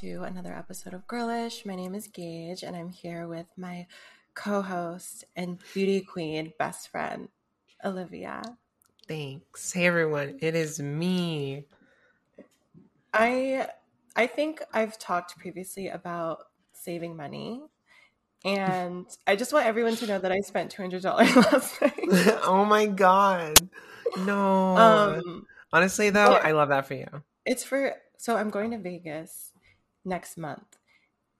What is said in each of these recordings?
to another episode of Girlish. My name is Gage, and I'm here with my co host and beauty queen best friend, Olivia. Thanks. Hey everyone, it is me. I I think I've talked previously about saving money. And I just want everyone to know that I spent two hundred dollars last night. oh my god. No. Um honestly though, I love that for you. It's for so I'm going to Vegas next month.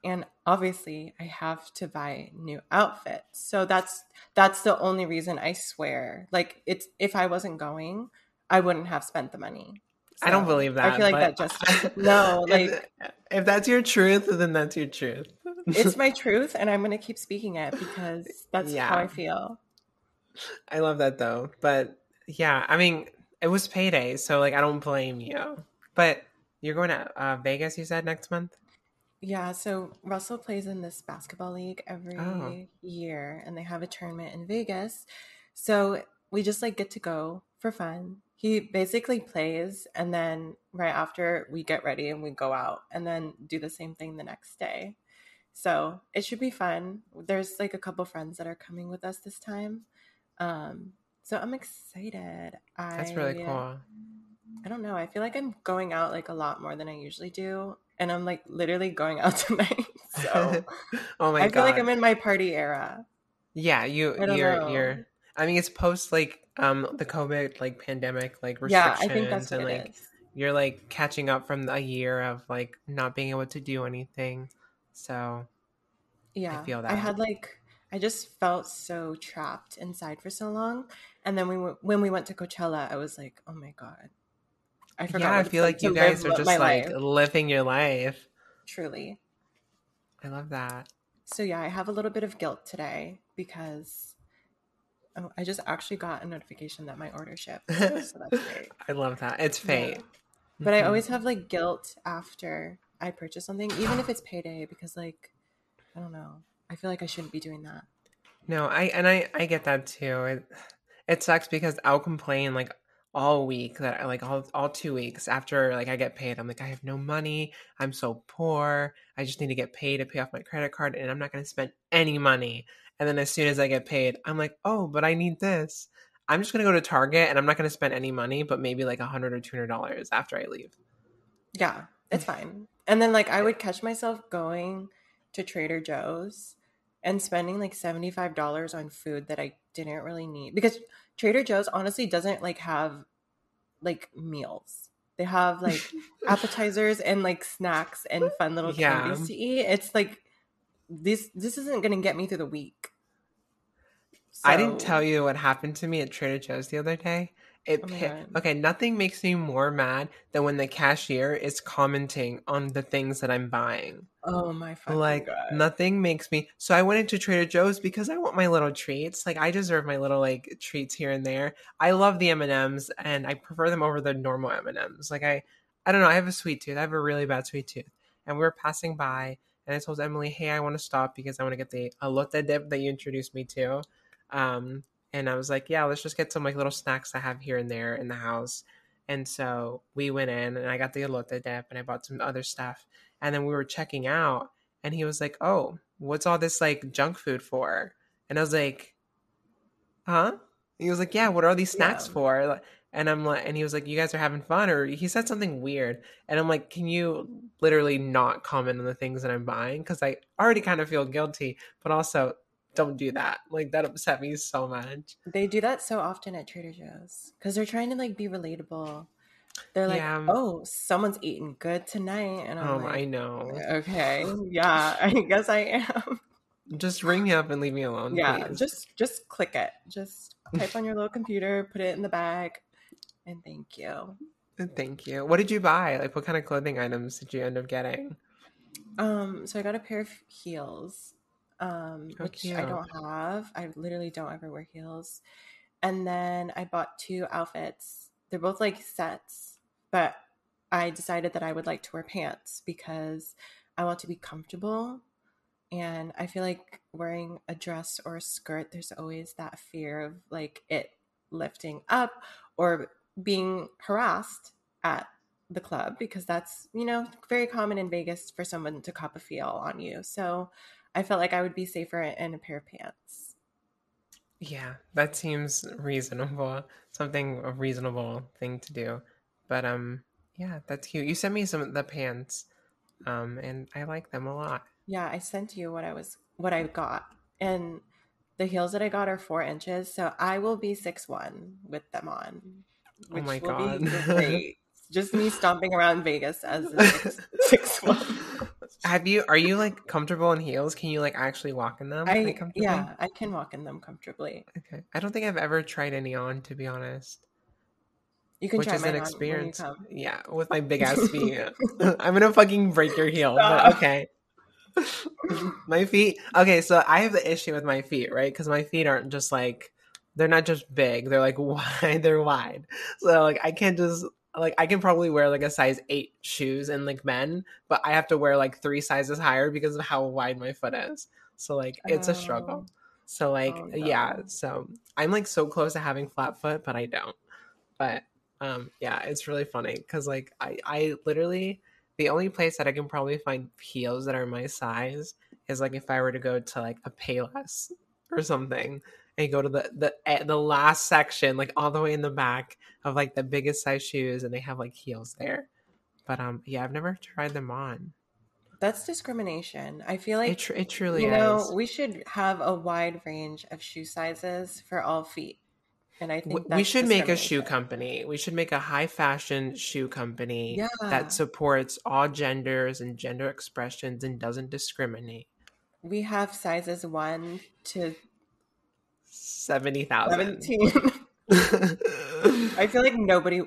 And obviously I have to buy new outfits. So that's that's the only reason I swear. Like it's if I wasn't going, I wouldn't have spent the money. So I don't believe that. I feel like that just no, like if, if that's your truth, then that's your truth. it's my truth and I'm going to keep speaking it because that's yeah. how I feel. I love that though. But yeah, I mean, it was payday, so like I don't blame you. But you're going to uh, Vegas, you said next month? Yeah, so Russell plays in this basketball league every oh. year and they have a tournament in Vegas. So we just like get to go for fun. He basically plays and then right after we get ready and we go out and then do the same thing the next day. So it should be fun. There's like a couple friends that are coming with us this time. Um, so I'm excited. That's I, really cool. I don't know. I feel like I'm going out like a lot more than I usually do. And I'm like literally going out tonight. So oh my I god. I feel like I'm in my party era. Yeah, you you're know. you're I mean it's post like um the COVID like pandemic like restrictions yeah, I think that's and like you're like catching up from a year of like not being able to do anything. So yeah, I feel that. I had like I just felt so trapped inside for so long, and then we w- when we went to Coachella, I was like, oh my god, I forgot. Yeah, I feel like you guys are just like life. living your life. Truly, I love that. So yeah, I have a little bit of guilt today because oh, I just actually got a notification that my order shipped. So that's great. I love that. It's fate. Yeah. But mm-hmm. I always have like guilt after I purchase something, even if it's payday, because like I don't know. I feel like I shouldn't be doing that. No, I and I I get that too. It it sucks because I'll complain like all week that like all all two weeks after like I get paid. I'm like I have no money. I'm so poor. I just need to get paid to pay off my credit card, and I'm not going to spend any money. And then as soon as I get paid, I'm like, oh, but I need this. I'm just going to go to Target and I'm not going to spend any money, but maybe like a hundred or two hundred dollars after I leave. Yeah, it's fine. And then like I would catch myself going to Trader Joe's and spending like $75 on food that I didn't really need because Trader Joe's honestly doesn't like have like meals. They have like appetizers and like snacks and fun little yeah. candies to eat. It's like this this isn't going to get me through the week. So... I didn't tell you what happened to me at Trader Joe's the other day. It oh okay, nothing makes me more mad than when the cashier is commenting on the things that I'm buying. Oh my fucking like God. nothing makes me so I went into Trader Joe's because I want my little treats. Like I deserve my little like treats here and there. I love the M&Ms and I prefer them over the normal M&Ms. Like I I don't know, I have a sweet tooth. I have a really bad sweet tooth. And we were passing by and I told Emily, "Hey, I want to stop because I want to get the elote dip that you introduced me to." Um and I was like, yeah, let's just get some like little snacks I have here and there in the house. And so we went in and I got the elote dip and I bought some other stuff. And then we were checking out and he was like, oh, what's all this like junk food for? And I was like, huh? He was like, yeah, what are these snacks yeah. for? And I'm like, and he was like, you guys are having fun, or he said something weird. And I'm like, can you literally not comment on the things that I'm buying? Because I already kind of feel guilty, but also don't do that. Like that upset me so much. They do that so often at Trader Joe's because they're trying to like be relatable. They're like, yeah. "Oh, someone's eating good tonight," and I'm oh, like, "I know." Okay, yeah, I guess I am. Just ring me up and leave me alone. Yeah, please. just just click it. Just type on your little computer, put it in the bag, and thank you. Thank you. What did you buy? Like, what kind of clothing items did you end up getting? Um, so I got a pair of heels um, which cute. I don't have. I literally don't ever wear heels. And then I bought two outfits. They're both like sets, but I decided that I would like to wear pants because I want to be comfortable. And I feel like wearing a dress or a skirt, there's always that fear of like it lifting up or being harassed at the club because that's, you know, very common in Vegas for someone to cop a feel on you. So I felt like I would be safer in a pair of pants. Yeah, that seems reasonable. Something a reasonable thing to do. But um yeah, that's cute. You sent me some of the pants. Um and I like them a lot. Yeah, I sent you what I was what I got. And the heels that I got are four inches, so I will be six one with them on. oh my god! Just me stomping around Vegas as a six, six one. Have you? Are you like comfortable in heels? Can you like actually walk in them? I, yeah, I can walk in them comfortably. Okay, I don't think I've ever tried any on to be honest. You can Which try is an experience. Yeah, with my big ass feet. I'm gonna fucking break your heel. But okay. my feet. Okay, so I have the issue with my feet, right? Because my feet aren't just like they're not just big; they're like wide. They're wide. So like I can't just like I can probably wear like a size eight shoes in like men, but I have to wear like three sizes higher because of how wide my foot is. So like it's oh. a struggle. Oh. So like oh, no. yeah, so I'm like so close to having flat foot, but I don't. But um yeah, it's really funny because like I I literally the only place that I can probably find heels that are my size is like if I were to go to like a Payless or something and go to the the eh, the last section, like all the way in the back of like the biggest size shoes, and they have like heels there. But um, yeah, I've never tried them on. That's discrimination. I feel like it, tr- it truly you is. know we should have a wide range of shoe sizes for all feet. And I think we should make a shoe company. We should make a high fashion shoe company yeah. that supports all genders and gender expressions and doesn't discriminate. We have sizes one to seventy thousand. Seventeen. I feel like nobody.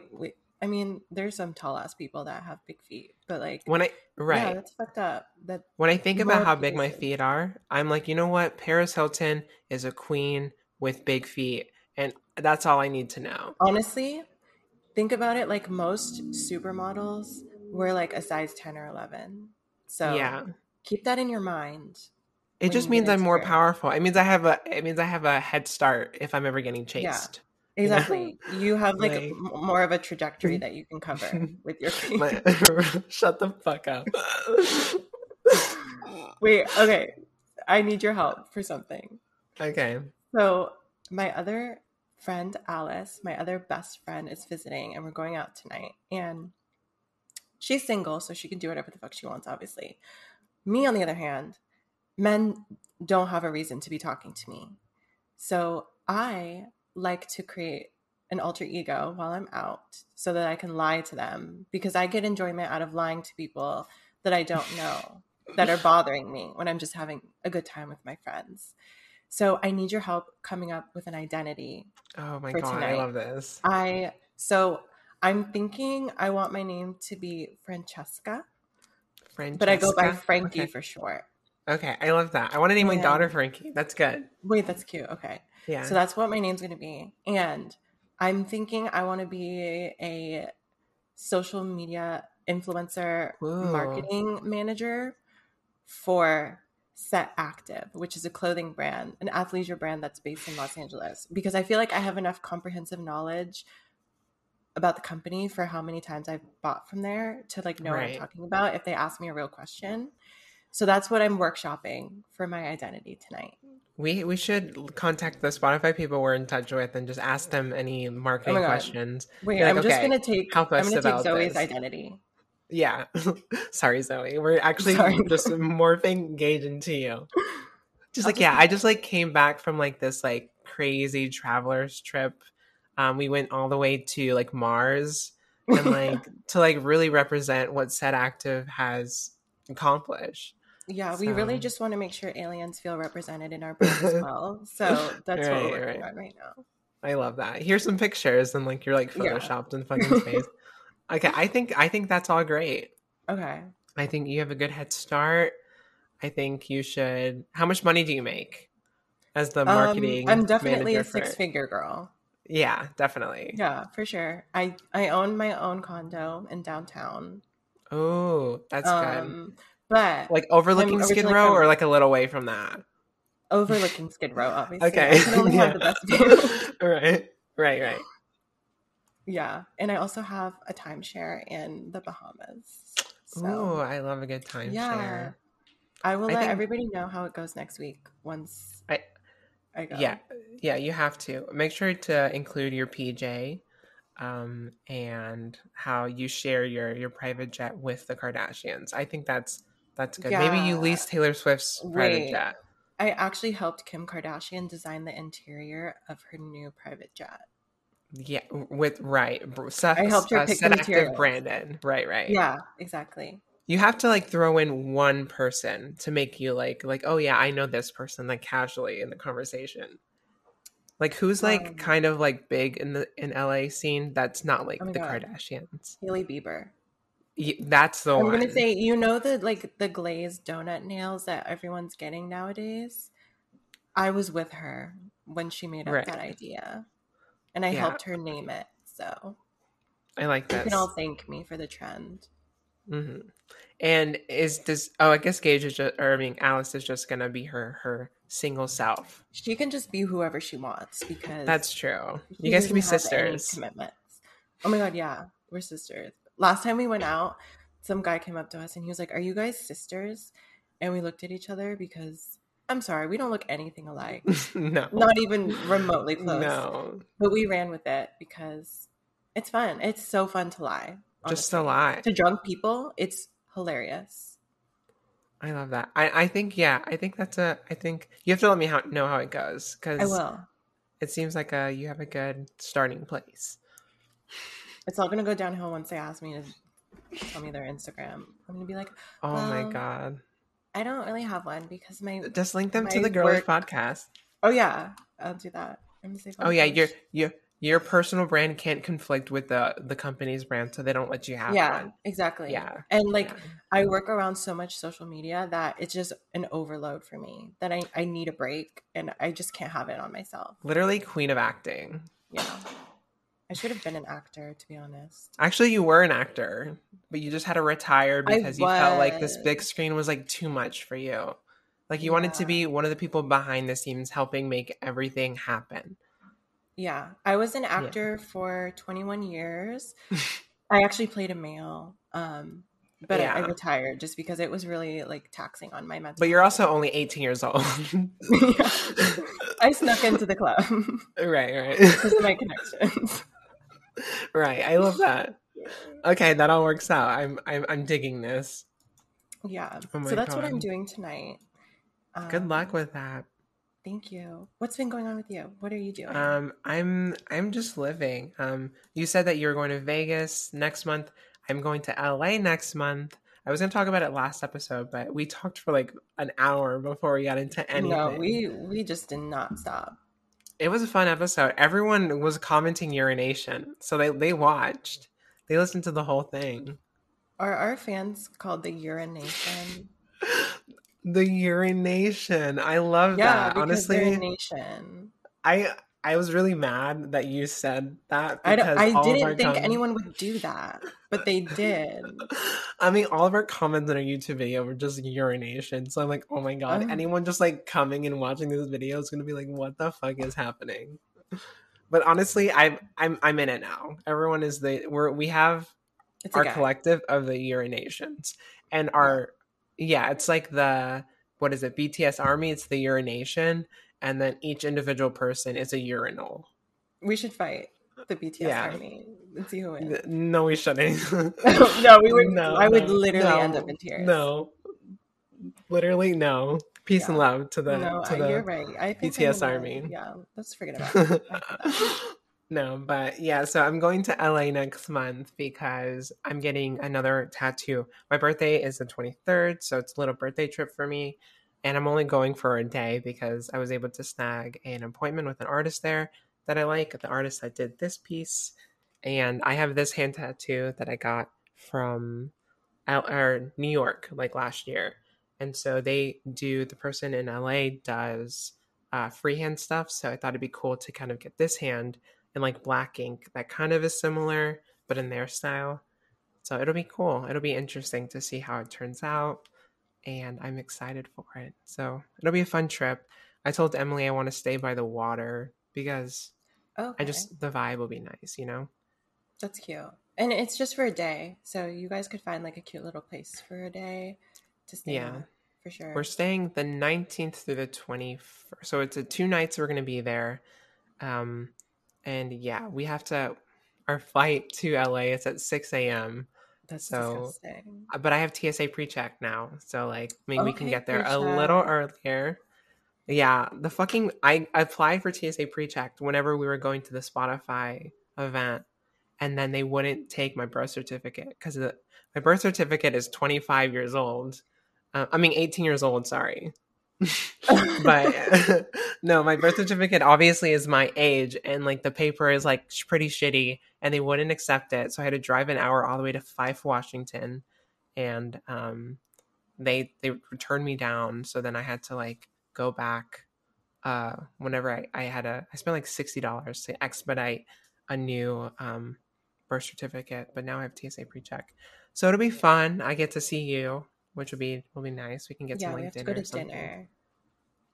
I mean, there's some tall ass people that have big feet, but like when I right, yeah, that's fucked up. That when I think about how big my feet are, I'm like, you know what? Paris Hilton is a queen with big feet, and that's all I need to know. Honestly, think about it like most supermodels were like a size 10 or 11. So yeah. keep that in your mind. It just means I'm more powerful. It means I have a it means I have a head start if I'm ever getting chased. Yeah. Exactly. You, know? you have like, like, more of a trajectory that you can cover with your feet. My, shut the fuck up. Wait, okay. I need your help for something. Okay. So, my other friend Alice, my other best friend, is visiting and we're going out tonight. And she's single, so she can do whatever the fuck she wants, obviously. Me, on the other hand, men don't have a reason to be talking to me. So I like to create an alter ego while I'm out so that I can lie to them because I get enjoyment out of lying to people that I don't know that are bothering me when I'm just having a good time with my friends. So I need your help coming up with an identity. Oh my god, tonight. I love this. I so I'm thinking I want my name to be Francesca. Francesca. But I go by Frankie okay. for short. Okay, I love that. I want to name my daughter Frankie. That's good. Wait, that's cute. Okay. Yeah. So that's what my name's going to be. And I'm thinking I want to be a social media influencer Ooh. marketing manager for Set Active, which is a clothing brand, an athleisure brand that's based in Los Angeles, because I feel like I have enough comprehensive knowledge about the company for how many times I've bought from there to like know right. what I'm talking about if they ask me a real question. So that's what I'm workshopping for my identity tonight. We we should contact the Spotify people we're in touch with and just ask them any marketing oh questions. Wait, like, I'm okay, just gonna take help us I'm gonna take Zoe's this. identity. Yeah. Sorry, Zoe. We're actually Sorry. just morphing Gage into you. Just like, yeah, I just like came back from like this like crazy traveler's trip. Um, we went all the way to like Mars and like to like really represent what Set Active has accomplished. Yeah, we really just want to make sure aliens feel represented in our brand as well. So that's right, what we're working right. on right now. I love that. Here's some pictures and like you're like photoshopped yeah. in fucking space. Okay, I think I think that's all great. Okay. I think you have a good head start. I think you should. How much money do you make as the um, marketing? Um, I'm definitely a six figure girl. Yeah, definitely. Yeah, for sure. I I own my own condo in downtown. Oh, that's um, good. But like overlooking Skid Row, or like a little away from that. Overlooking Skid Row, obviously. Okay. yeah. All right, right, right. Yeah, and I also have a timeshare in the Bahamas. So, oh, I love a good timeshare. Yeah, I will I let think... everybody know how it goes next week once I I go. Yeah, yeah, you have to make sure to include your PJ um, and how you share your your private jet with the Kardashians. I think that's that's good. Yeah. Maybe you lease Taylor Swift's private Wait. jet. I actually helped Kim Kardashian design the interior of her new private jet. Yeah, with right. Seth, I helped her uh, pick set active Brandon. Right, right. Yeah, exactly. You have to like throw in one person to make you like like oh yeah I know this person like casually in the conversation. Like who's like um, kind of like big in the in LA scene that's not like oh the God. Kardashians. Hailey Bieber. That's the I'm one. gonna say you know the like the glazed donut nails that everyone's getting nowadays. I was with her when she made up right. that idea and I yeah. helped her name it. So I like that. You can all thank me for the trend. Mm-hmm. And is this? Oh, I guess Gage is just, or I mean, Alice is just gonna be her her single self. She can just be whoever she wants because that's true. You guys can be sisters. Commitments. Oh my god, yeah, we're sisters. Last time we went out, some guy came up to us and he was like, "Are you guys sisters?" And we looked at each other because I'm sorry, we don't look anything alike. no. Not even remotely close. No. But we ran with it because it's fun. It's so fun to lie. Honestly. Just to lie. To drunk people, it's hilarious. I love that. I, I think, yeah, I think that's a, I think you have to let me how, know how it goes because I will. It seems like a, you have a good starting place. It's all to go downhill once they ask me to tell me their Instagram. I'm to be like, oh well, my God I don't really have one because my just link them to the Girlish work... podcast. Oh yeah, I'll do that. oh yeah, your your your personal brand can't conflict with the the company's brand, so they don't let you have one. yeah, one. exactly. Yeah, and like yeah. I work around so much social media that it's just an overload for me. That I I need a break, and I just can't have it on myself. Literally, queen of acting. Yeah. I should have been an actor, to be honest. Actually, you were an actor, but you just had to retire because you felt like this big screen was like too much for you. Like you yeah. wanted to be one of the people behind the scenes helping make everything happen. Yeah, I was an actor yeah. for 21 years. I actually played a male, um, but yeah. I, I, retired just because it was really like taxing on my mental. But you're also only 18 years old. I snuck into the club. Right, right. Because of my connections right. I love that. Okay, that all works out. I'm I'm I'm digging this. Yeah. Oh so that's God. what I'm doing tonight. Um, Good luck with that. Thank you. What's been going on with you? What are you doing? Um, I'm I'm just living. Um, you said that you were going to Vegas next month. I'm going to LA next month. I was going to talk about it last episode, but we talked for like an hour before we got into anything. No, we we just did not stop it was a fun episode. Everyone was commenting urination, so they they watched. They listened to the whole thing. Are our fans called the urination? the urination. I love yeah, that. Honestly, The urination. I I was really mad that you said that because I, I didn't think com- anyone would do that, but they did. I mean, all of our comments on our YouTube video were just urination. So I'm like, oh my god, oh. anyone just like coming and watching this video is gonna be like, what the fuck is happening? But honestly, I'm I'm I'm in it now. Everyone is the we're we have it's our collective of the urinations and our yeah, it's like the what is it BTS Army? It's the urination and then each individual person is a urinal. We should fight the BTS yeah. army and see who wins. No, we shouldn't. no, we would. No, I would no, literally no, end up in tears. No, literally no. Peace yeah. and love to the no, to the you're right. I BTS army. Yeah, let's forget about it. no, but yeah, so I'm going to LA next month because I'm getting another tattoo. My birthday is the 23rd, so it's a little birthday trip for me and I'm only going for a day because I was able to snag an appointment with an artist there that I like, the artist that did this piece. And I have this hand tattoo that I got from or New York like last year. And so they do the person in LA does uh, freehand stuff. So I thought it'd be cool to kind of get this hand in like black ink that kind of is similar, but in their style. So it'll be cool. It'll be interesting to see how it turns out and I'm excited for it. So it'll be a fun trip. I told Emily I want to stay by the water because okay. I just the vibe will be nice, you know. That's cute. And it's just for a day. So you guys could find like a cute little place for a day to stay yeah. For sure. We're staying the 19th through the 21st. So it's a two nights we're going to be there. Um, and yeah, we have to, our flight to LA is at 6 a.m. That's so, disgusting. Uh, but I have TSA pre-check now, so like, I mean, okay, we can get there a little earlier. Yeah, the fucking I applied for TSA pre-check whenever we were going to the Spotify event, and then they wouldn't take my birth certificate because my birth certificate is 25 years old. Uh, I mean, 18 years old. Sorry, but no, my birth certificate obviously is my age, and like the paper is like pretty shitty, and they wouldn't accept it. So I had to drive an hour all the way to Fife, Washington, and um, they they returned me down. So then I had to like go back. Uh, whenever I, I had a, I spent like sixty dollars to expedite a new um, birth certificate, but now I have TSA pre-check, so it'll be fun. I get to see you which would be will be nice. We can get yeah, some like we have dinner. To go to dinner.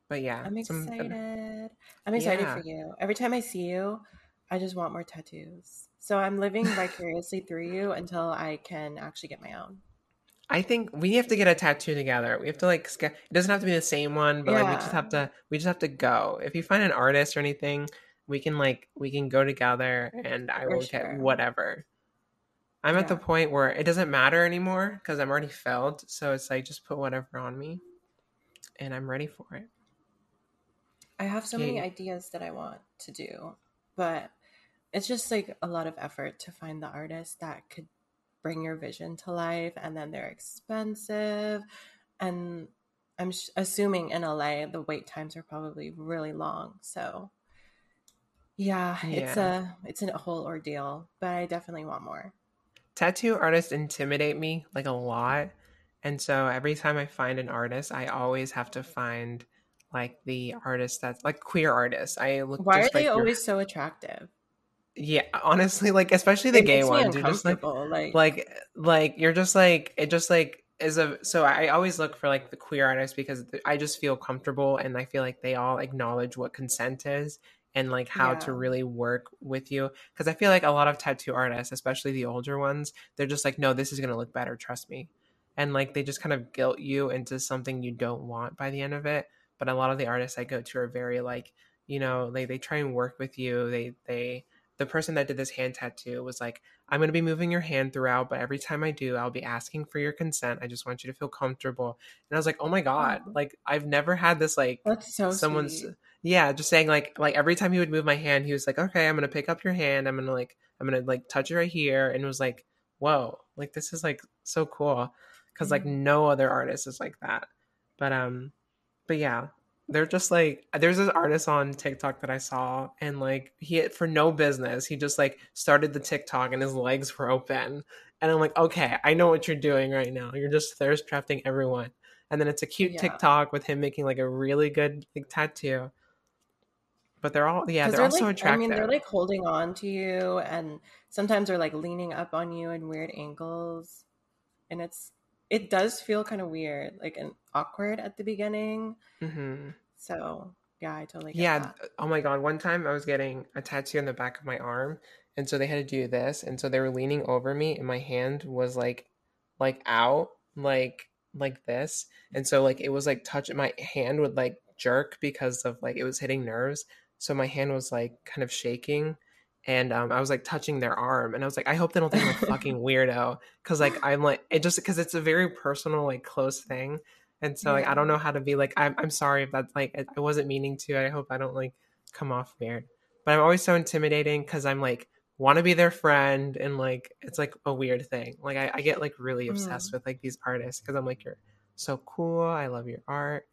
But yeah, I'm excited. Some, I'm excited yeah. for you. Every time I see you, I just want more tattoos. So I'm living vicariously through you until I can actually get my own. I think we have to get a tattoo together. We have to like it doesn't have to be the same one, but yeah. like we just have to we just have to go. If you find an artist or anything, we can like we can go together and I For will sure. get whatever. I'm yeah. at the point where it doesn't matter anymore because I'm already filled. So it's like just put whatever on me and I'm ready for it. I have so many ideas that I want to do, but it's just like a lot of effort to find the artist that could bring your vision to life and then they're expensive and I'm sh- assuming in LA the wait times are probably really long. So yeah, yeah, it's a it's a whole ordeal, but I definitely want more tattoo artists intimidate me like a lot. And so every time I find an artist, I always have to find like the artist that's like queer artists. I look. Why are they always so attractive? Yeah, honestly, like especially the it gay ones, you're just like, like, like, like you're just like it. Just like is a so I always look for like the queer artists because I just feel comfortable and I feel like they all acknowledge what consent is and like how yeah. to really work with you because i feel like a lot of tattoo artists especially the older ones they're just like no this is going to look better trust me. And like they just kind of guilt you into something you don't want by the end of it but a lot of the artists i go to are very like you know they, they try and work with you they they the person that did this hand tattoo was like i'm going to be moving your hand throughout but every time i do i'll be asking for your consent i just want you to feel comfortable. And i was like oh my god like i've never had this like that's so someone's sweet yeah just saying like like every time he would move my hand he was like okay i'm gonna pick up your hand. I'm gonna like i'm gonna like touch it right here. And it was like whoa like this is like so cool. Because mm-hmm. like no other artist is like that. But um but yeah they're just like there's this artist on tiktok that i saw and like he for no business he just like started the tiktok and his legs were open. And i'm like okay i know what you're doing right now. You're just thirst trapping everyone. And then it's a cute yeah. tiktok with him making like a really good like tattoo but they're all yeah they're, also like, attractive. I mean, they're like holding on to you, and sometimes they're like leaning up on you in weird angles, and it's it does feel kind of weird, like and awkward at the beginning. Mm-hmm. So yeah, I totally yeah. That. Oh my god! One time I was getting a tattoo on the back of my arm, and so they had to do this, and so they were leaning over me, and my hand was like like out like like this and so like it was like touching my hand would like jerk because of like it was hitting nerves so my hand was like kind of shaking and um, I was like touching their arm, and I was like, I hope they don't think I'm a fucking weirdo, because like I'm like it just because it's a very personal like close thing, and so like I don't know how to be like I'm I'm sorry if that's like I wasn't meaning to. I hope I don't like come off weird, but I'm always so intimidating because I'm like want to be their friend, and like it's like a weird thing. Like I, I get like really obsessed mm. with like these artists because I'm like you're so cool. I love your art,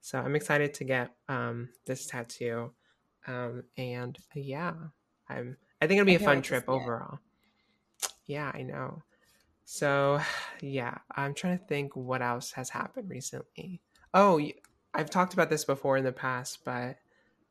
so I'm excited to get um this tattoo um, and uh, yeah, I'm. I think it'll be I a fun trip overall. Yeah, I know. So, yeah, I'm trying to think what else has happened recently. Oh, I've talked about this before in the past, but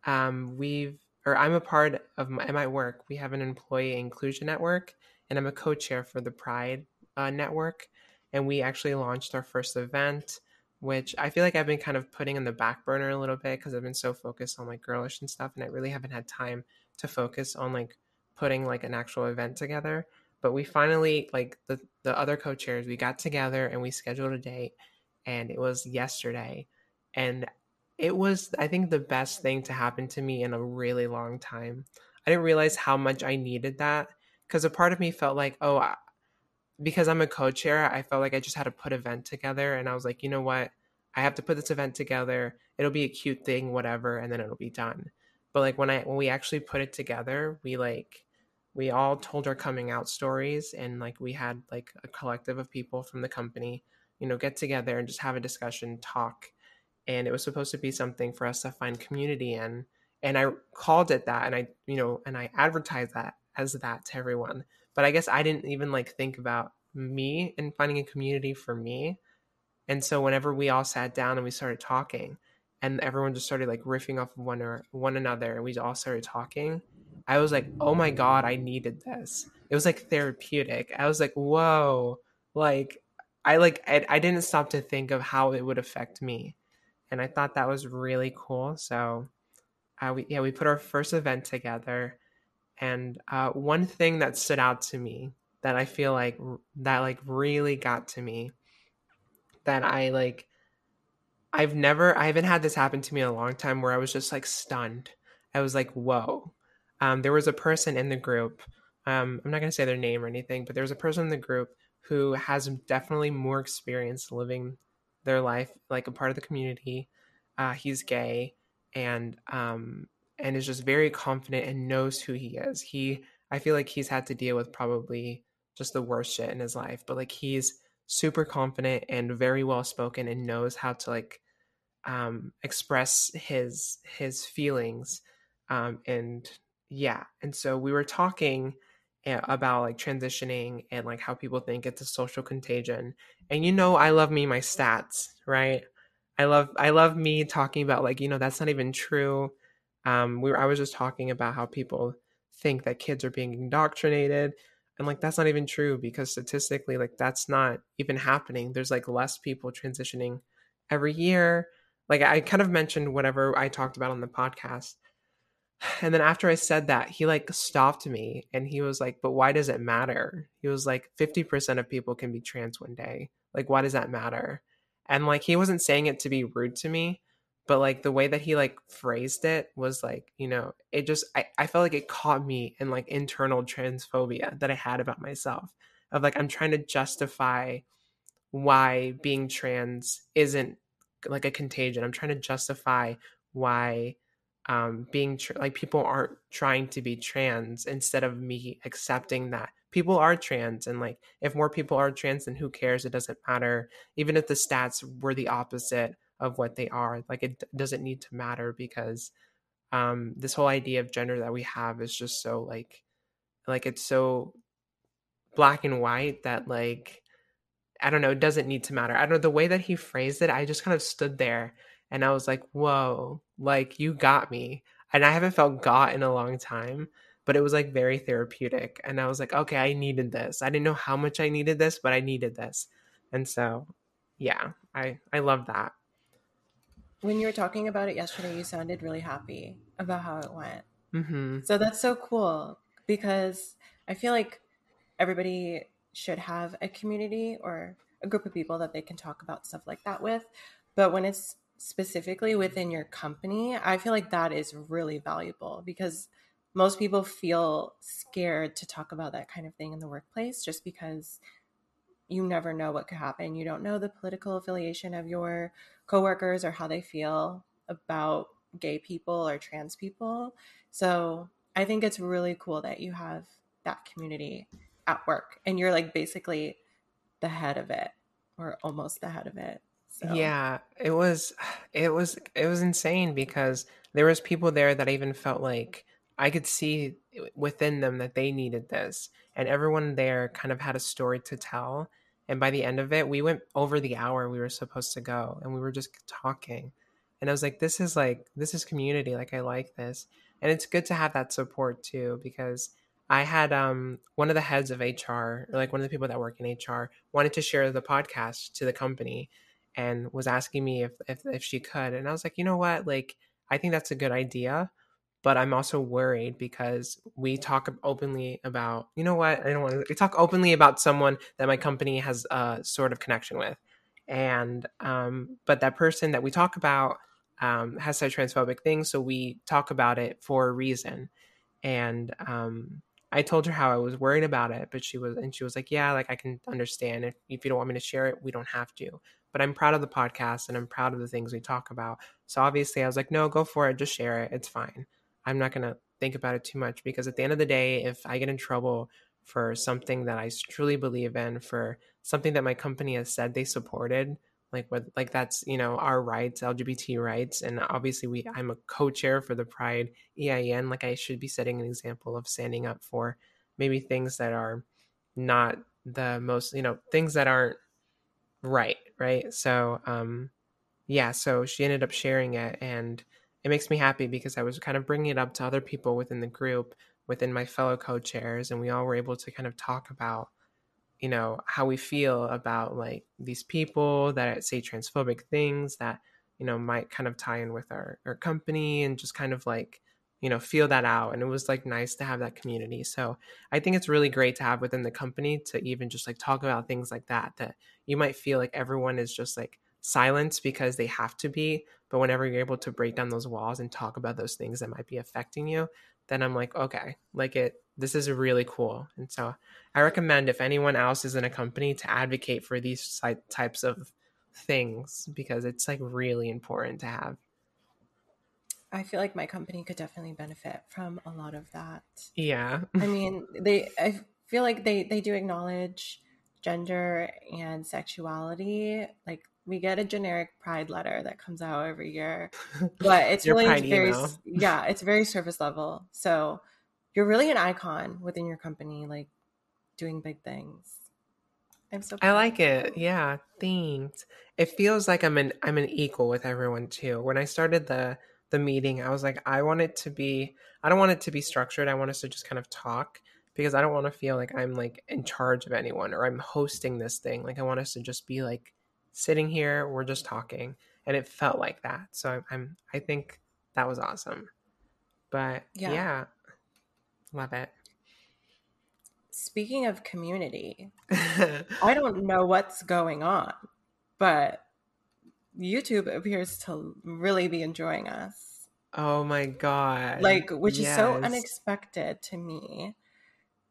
um, we've or I'm a part of my, my work. We have an employee inclusion network, and I'm a co-chair for the Pride uh, network. And we actually launched our first event which I feel like I've been kind of putting in the back burner a little bit because I've been so focused on like girlish and stuff, and I really haven't had time to focus on like putting like an actual event together. But we finally like the the other co-chairs, we got together and we scheduled a date and it was yesterday. And it was I think the best thing to happen to me in a really long time. I didn't realize how much I needed that because a part of me felt like, oh, because I'm a co-chair, I felt like I just had to put event together and I was like, you know what? I have to put this event together. It'll be a cute thing, whatever, and then it'll be done. But like when I when we actually put it together, we like we all told our coming out stories and like we had like a collective of people from the company, you know, get together and just have a discussion, talk. And it was supposed to be something for us to find community in. And I called it that and I, you know, and I advertised that as that to everyone. But I guess I didn't even like think about me and finding a community for me and so whenever we all sat down and we started talking, and everyone just started like riffing off of one or one another, and we all started talking, I was like, oh my god, I needed this. It was like therapeutic. I was like, whoa, like I like I, I didn't stop to think of how it would affect me, and I thought that was really cool. So, uh, we yeah we put our first event together, and uh, one thing that stood out to me that I feel like that like really got to me that I like I've never I haven't had this happen to me in a long time where I was just like stunned. I was like, whoa. Um, there was a person in the group. Um, I'm not gonna say their name or anything, but there was a person in the group who has definitely more experience living their life like a part of the community. Uh, he's gay and um, and is just very confident and knows who he is. He I feel like he's had to deal with probably just the worst shit in his life, but like he's super confident and very well spoken and knows how to like um, express his his feelings um, and yeah and so we were talking eh, about like transitioning and like how people think it's a social contagion and you know i love me my stats right i love i love me talking about like you know that's not even true um we were i was just talking about how people think that kids are being indoctrinated and like that's not even true because statistically like that's not even happening. There's like less people transitioning every year. Like i kind of mentioned whatever i talked about on the podcast and then after i said that he like stopped me and he was like but why does it matter? He was like 50% of people can be trans one day. Like why does that matter? And like he wasn't saying it to be rude to me but like the way that he like phrased it was like you know it just I, I felt like it caught me in like internal transphobia that i had about myself of like i'm trying to justify why being trans isn't like a contagion. I'm trying to justify why um being tr- like people aren't trying to be trans instead of me accepting that people are trans and like if more people are trans then who cares? It doesn't matter. Even if the stats were the opposite of what they are. Like it doesn't need to matter because um, this whole idea of gender that we have is just so like like it's so black and white that like I don't know, it doesn't need to matter. I don't know the way that he phrased it, I just kind of stood there and I was like, whoa, like you got me. And I haven't felt got in a long time, but it was like very therapeutic. And I was like, okay, I needed this. I didn't know how much I needed this, but I needed this. And so yeah, I I love that when you were talking about it yesterday, you sounded really happy about how it went. Mm-hmm. So that's so cool because I feel like everybody should have a community or a group of people that they can talk about stuff like that with. But when it's specifically within your company, I feel like that is really valuable because most people feel scared to talk about that kind of thing in the workplace just because you never know what could happen. You don't know the political affiliation of your coworkers or how they feel about gay people or trans people. So I think it's really cool that you have that community at work and you're like basically the head of it or almost the head of it. So. Yeah, it was it was it was insane because there was people there that I even felt like I could see within them that they needed this and everyone there kind of had a story to tell and by the end of it, we went over the hour we were supposed to go and we were just talking. And I was like, this is like, this is community. Like, I like this. And it's good to have that support too, because I had um, one of the heads of HR, like one of the people that work in HR, wanted to share the podcast to the company and was asking me if, if, if she could. And I was like, you know what? Like, I think that's a good idea. But I'm also worried because we talk openly about, you know what? I don't want to, we talk openly about someone that my company has a sort of connection with. And, um, but that person that we talk about um, has said transphobic things. So we talk about it for a reason. And, um, I told her how I was worried about it, but she was, and she was like, yeah, like I can understand if, if you don't want me to share it, we don't have to. But I'm proud of the podcast and I'm proud of the things we talk about. So obviously I was like, no, go for it. Just share it. It's fine. I'm not going to think about it too much because at the end of the day, if I get in trouble for something that I truly believe in, for something that my company has said they supported, like what like that's you know our rights lgbt rights and obviously we i'm a co-chair for the pride ein like i should be setting an example of standing up for maybe things that are not the most you know things that aren't right right? So um yeah so she ended up sharing it and it makes me happy because I was kind of bringing it up to other people within the group, within my fellow co-chairs, and we all were able to kind of talk about, you know, how we feel about like these people that say transphobic things that you know might kind of tie in with our our company and just kind of like you know feel that out. And it was like nice to have that community. So i think it's really great to have within the company to even just like talk about things like that that you might feel like everyone is just like silence because they have to be but whenever you're able to break down those walls and talk about those things that might be affecting you then i'm like okay like it this is really cool. And so i recommend if anyone else is in a company to advocate for these types of things because it's like really important to have. I feel like my company could definitely benefit from a lot of that. Yeah. I mean they i feel like they they do acknowledge gender and sexuality like we get a generic pride letter that comes out every year but it's really very email. yeah it's very surface level. So you're really an icon within your company like doing big things. I'm so i like it. yeah thanks. It feels like i'm an i'm an equal with everyone too. When i started the the meeting i was like i want it to be i don't want it to be structured. I want us to just kind of talk because i don't want to feel like i'm like in charge of anyone or i'm hosting this thing. Like i want us to just be like sitting here, we're just talking, and it felt like that. So I'm, I think that was awesome. But yeah, yeah love it. Speaking of community, I don't know what's going on, but YouTube appears to really be enjoying us. Oh my god. Like which yes. is so unexpected to me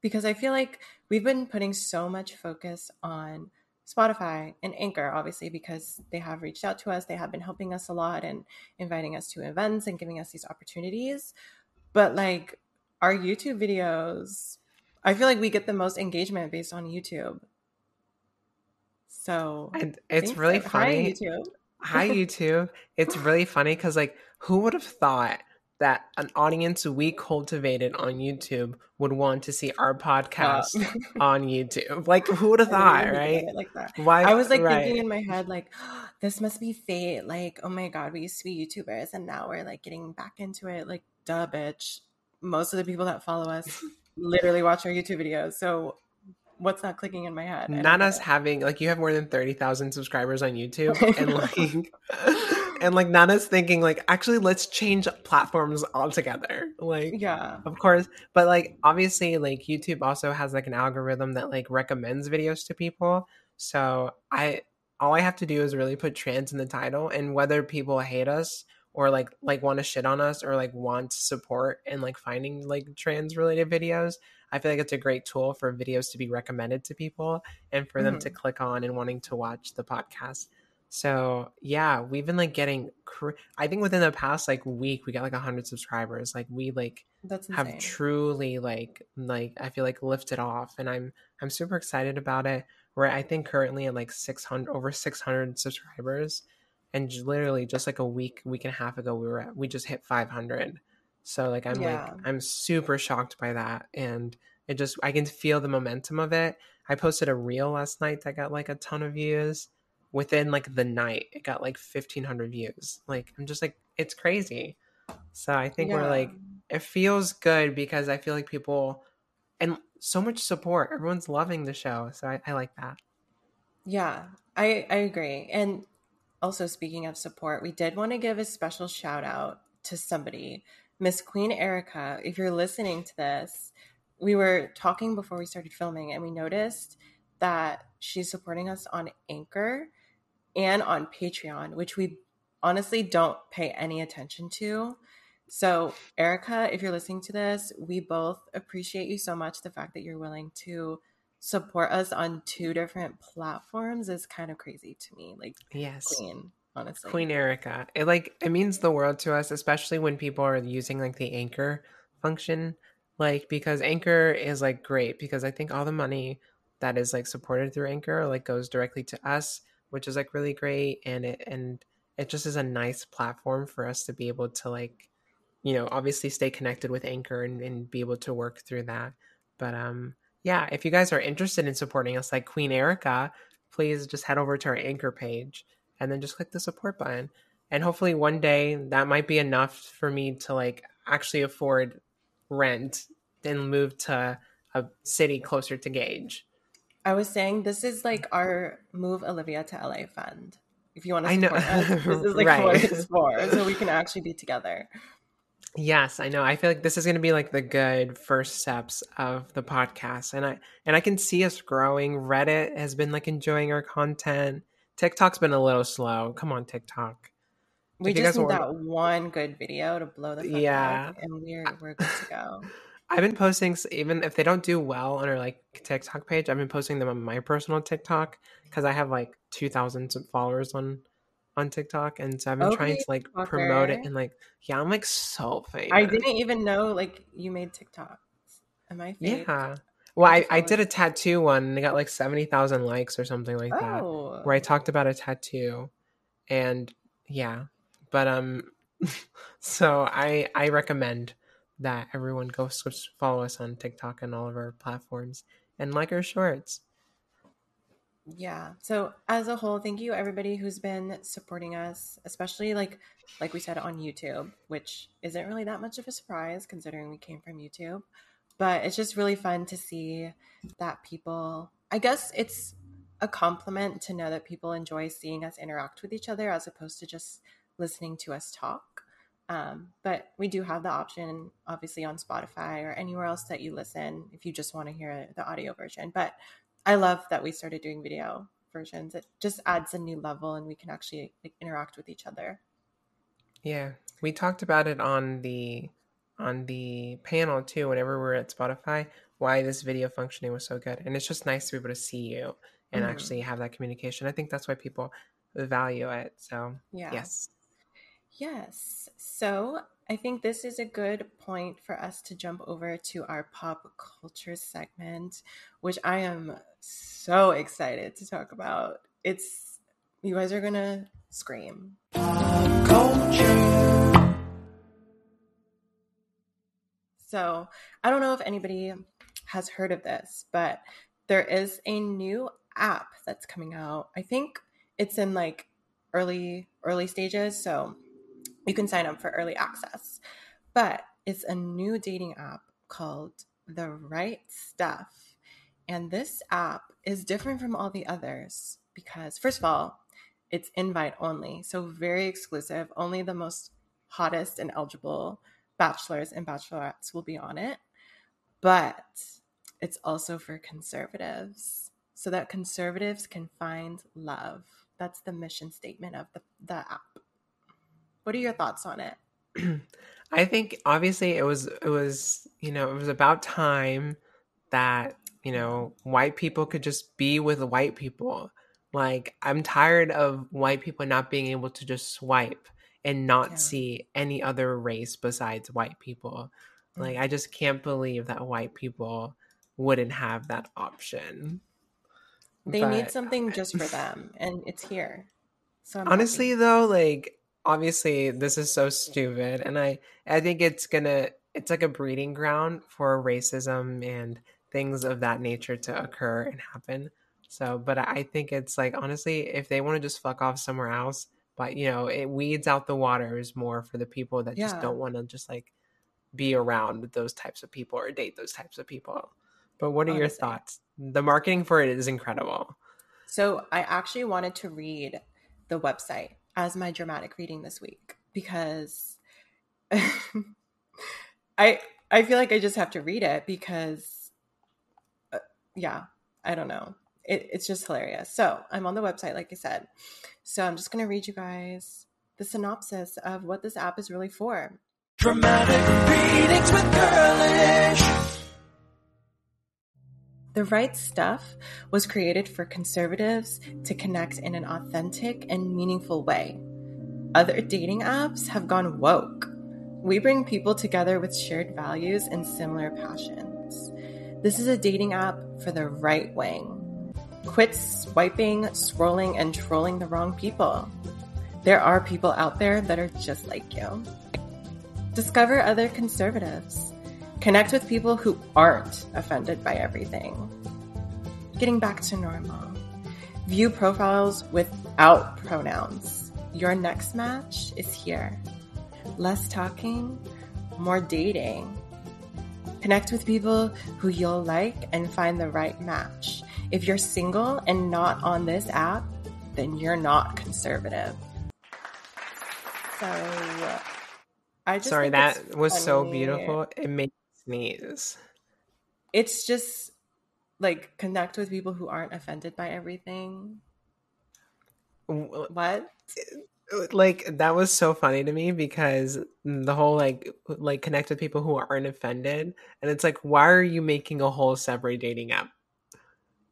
because I feel like we've been putting so much focus on Spotify and Anchor, obviously, because they have reached out to us. They have been helping us a lot and inviting us to events and giving us these opportunities. But like our YouTube videos, I feel like we get the most engagement based on YouTube. So and it's really funny. Hi, YouTube. Hi, YouTube. It's really funny because like who would have thought that an audience we cultivated on YouTube would want to see our podcast on YouTube. Like who would have thought, right? Like that. Why I was like right. thinking in my head, like, oh, this must be fate. Like, oh my god, we used to be YouTubers and now we're like getting back into it. Like, duh, bitch. Most of the people that follow us literally watch our YouTube videos. So what's not clicking in my head? Not us having like you have more than thirty thousand subscribers on YouTube and like and like Nana's thinking like actually let's change platforms altogether. Like yeah, of course, but like obviously like YouTube also has like an algorithm that like recommends videos to people. So I all I have to do is really put trans in the title, and whether people hate us or like like want to shit on us or like want support in like finding like trans related videos i feel like it's a great tool for videos to be recommended to people and for them mm-hmm. to click on and wanting to watch the podcast so yeah, we've been like getting. Cr- I think within the past like week, we got like hundred subscribers. Like we like That's have truly like like I feel like lifted off, and I'm I'm super excited about it. We're I think currently at like six hundred over six hundred subscribers, and j- literally just like a week week and a half ago, we were at we just hit five hundred. So like I'm yeah. like I'm super shocked by that, and it just I can feel the momentum of it. I posted a reel last night that got like a ton of views within like the night it got like 1500 views. Like i'm just like it's crazy. So i think yeah. we're like it feels good because i feel like people and so much support. Everyone's loving the show so i, I like that. Yeah i i agree. And also speaking of support we did want to give a special shout out to somebody Miss Queen Erica, if you're listening to this, we were talking before we started filming and we noticed that she's supporting us on Anchor and on Patreon, which we honestly don't pay any attention to. So, Erica, if you're listening to this, we both appreciate you so much. The fact that you're willing to support us on two different platforms is kind of crazy to me. Like, yes, Queen, honestly, Queen Erica. It like it means the world to us, especially when people are using like the Anchor function, like because Anchor is like great because I think all the money that is like supported through Anchor like goes directly to us, which is like really great, and it and it just is a nice platform for us to be able to like you know, obviously stay connected with Anchor and, and be able to work through that. But um, yeah, if you guys are interested in supporting us like Queen Erica, please just head over to our Anchor page and then just click the support button. And hopefully one day that might be enough for me to like actually afford rent and move to a city closer to Gage. I was saying this is like our move Olivia to LA fund. If you want to support us, this is like right. what it's for, so we can actually be together. Yes, I know. I feel like this is going to be like the good first steps of the podcast, and I and I can see us growing. Reddit has been like enjoying our content. TikTok's been a little slow. Come on, TikTok. We just need that one good video to blow the fuck yeah, and we're we're good to go. I've been posting even if they don't do well on our like TikTok page. I've been posting them on my personal TikTok because I have like two thousand followers on on TikTok, and so I've been okay, trying to like TikToker. promote it and like yeah, I'm like so famous. I didn't even know like you made TikToks. Am I fake? Yeah. Well, I, I did a tattoo one and I got like 70,000 likes or something like that oh. where I talked about a tattoo and yeah. But um so I I recommend that everyone go follow us on TikTok and all of our platforms and like our shorts. Yeah. So as a whole, thank you everybody who's been supporting us, especially like like we said on YouTube, which isn't really that much of a surprise considering we came from YouTube. But it's just really fun to see that people I guess it's a compliment to know that people enjoy seeing us interact with each other as opposed to just listening to us talk. Um, but we do have the option, obviously, on Spotify or anywhere else that you listen if you just want to hear the audio version. But I love that we started doing video versions. It just adds a new level and we can actually like, interact with each other. Yeah. We talked about it on the on the panel too whenever we are at Spotify why this video functioning was so good. And it's just nice to be able to see you and mm-hmm. actually have that communication. I think that's why people value it. So, yeah. yes. Yes. So, I think this is a good point for us to jump over to our pop culture segment, which I am so excited to talk about. It's you guys are gonna scream. Culture. So I don't know if anybody has heard of this, but there is a new app that's coming out. I think it's in like early early stages, so you can sign up for early access. But it's a new dating app called The Right Stuff. And this app is different from all the others because, first of all, it's invite only. So, very exclusive. Only the most hottest and eligible bachelors and bachelorettes will be on it. But it's also for conservatives so that conservatives can find love. That's the mission statement of the, the app. What are your thoughts on it? I think obviously it was it was you know it was about time that you know white people could just be with white people. Like I'm tired of white people not being able to just swipe and not yeah. see any other race besides white people. Like mm. I just can't believe that white people wouldn't have that option. They but, need something just for them and it's here. So honestly happy. though, like obviously this is so stupid and i i think it's gonna it's like a breeding ground for racism and things of that nature to occur and happen. So but i think it's like honestly if they want to just fuck off somewhere else but you know it weeds out the waters more for the people that yeah. just don't want to just like be around those types of people or date those types of people. But what are Honestly. your thoughts? The marketing for it is incredible. So i actually wanted to read the website as my dramatic reading this week because I I feel like I just have to read it because, uh, yeah, I don't know. It, it's just hilarious. So I'm on the website, like I said. So I'm just gonna read you guys the synopsis of what this app is really for. Dramatic readings with Girlish. The Right Stuff was created for conservatives to connect in an authentic and meaningful way. Other dating apps have gone woke. We bring people together with shared values and similar passions. This is a dating app for the right wing. Quit swiping, scrolling, and trolling the wrong people. There are people out there that are just like you. Discover other conservatives. Connect with people who aren't offended by everything. Getting back to normal. View profiles without pronouns. Your next match is here. Less talking, more dating. Connect with people who you'll like and find the right match. If you're single and not on this app, then you're not conservative. So, I just sorry that was so beautiful. It made sneeze. It's just like connect with people who aren't offended by everything. What? Uh, like that was so funny to me because the whole like like connect with people who aren't offended, and it's like, why are you making a whole separate dating app?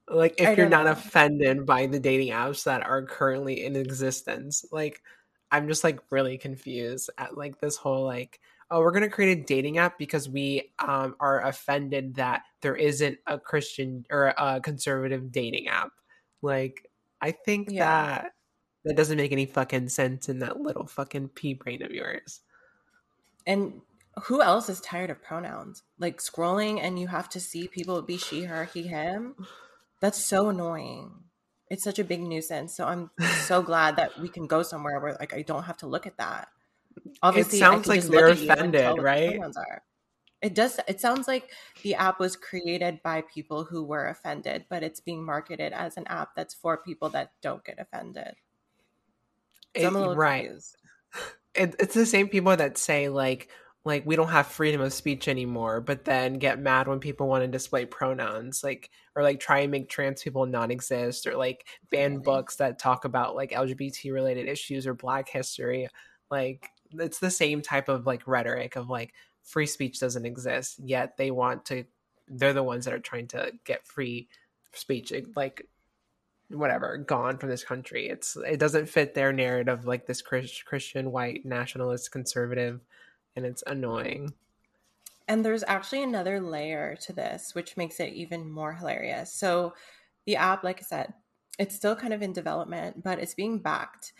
Like if you're not know. offended by the dating apps that are currently in existence, like I'm just like really confused at like this whole like oh, we're going to create a dating app because we um, are offended that there isn't a Christian or a conservative dating app. Like, I think yeah. that that doesn't make any fucking sense in that little fucking pea brain of yours. And who else is tired of pronouns? Like scrolling and you have to see people be she, her, he, him. That's so annoying. It's such a big nuisance. So I'm so glad that we can go somewhere where like I don't have to look at that obviously it sounds like they're offended, right? It does. It sounds like the app was created by people who were offended, but it's being marketed as an app that's for people that don't get offended. So it, right. It, it's the same people that say like like we don't have freedom of speech anymore, but then get mad when people want to display pronouns, like or like try and make trans people non-exist, or like ban books that talk about like LGBT related issues or Black history. Like it's the same type of like rhetoric of like free speech doesn't exist yet they want to they're the ones that are trying to get free speech eh, like whatever gone from this country. It's it doesn't fit their narrative like this christian white nationalist conservative and it's annoying. And there's actually another layer to this which makes it even more hilarious. So the app like i said it's still kind of in development but it's being backed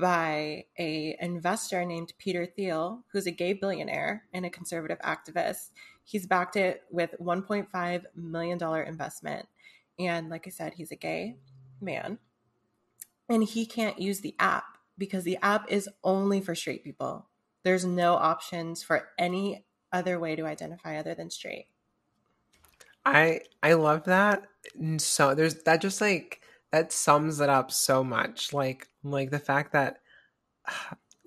by a investor named Peter Thiel, who's a gay billionaire and a conservative activist. He's backed it with 1.5 million dollar investment, and like I said, he's a gay man, and he can't use the app because the app is only for straight people. There's no options for any other way to identify other than straight. I I love that. And So there's that just like that sums it up so much. Like like the fact that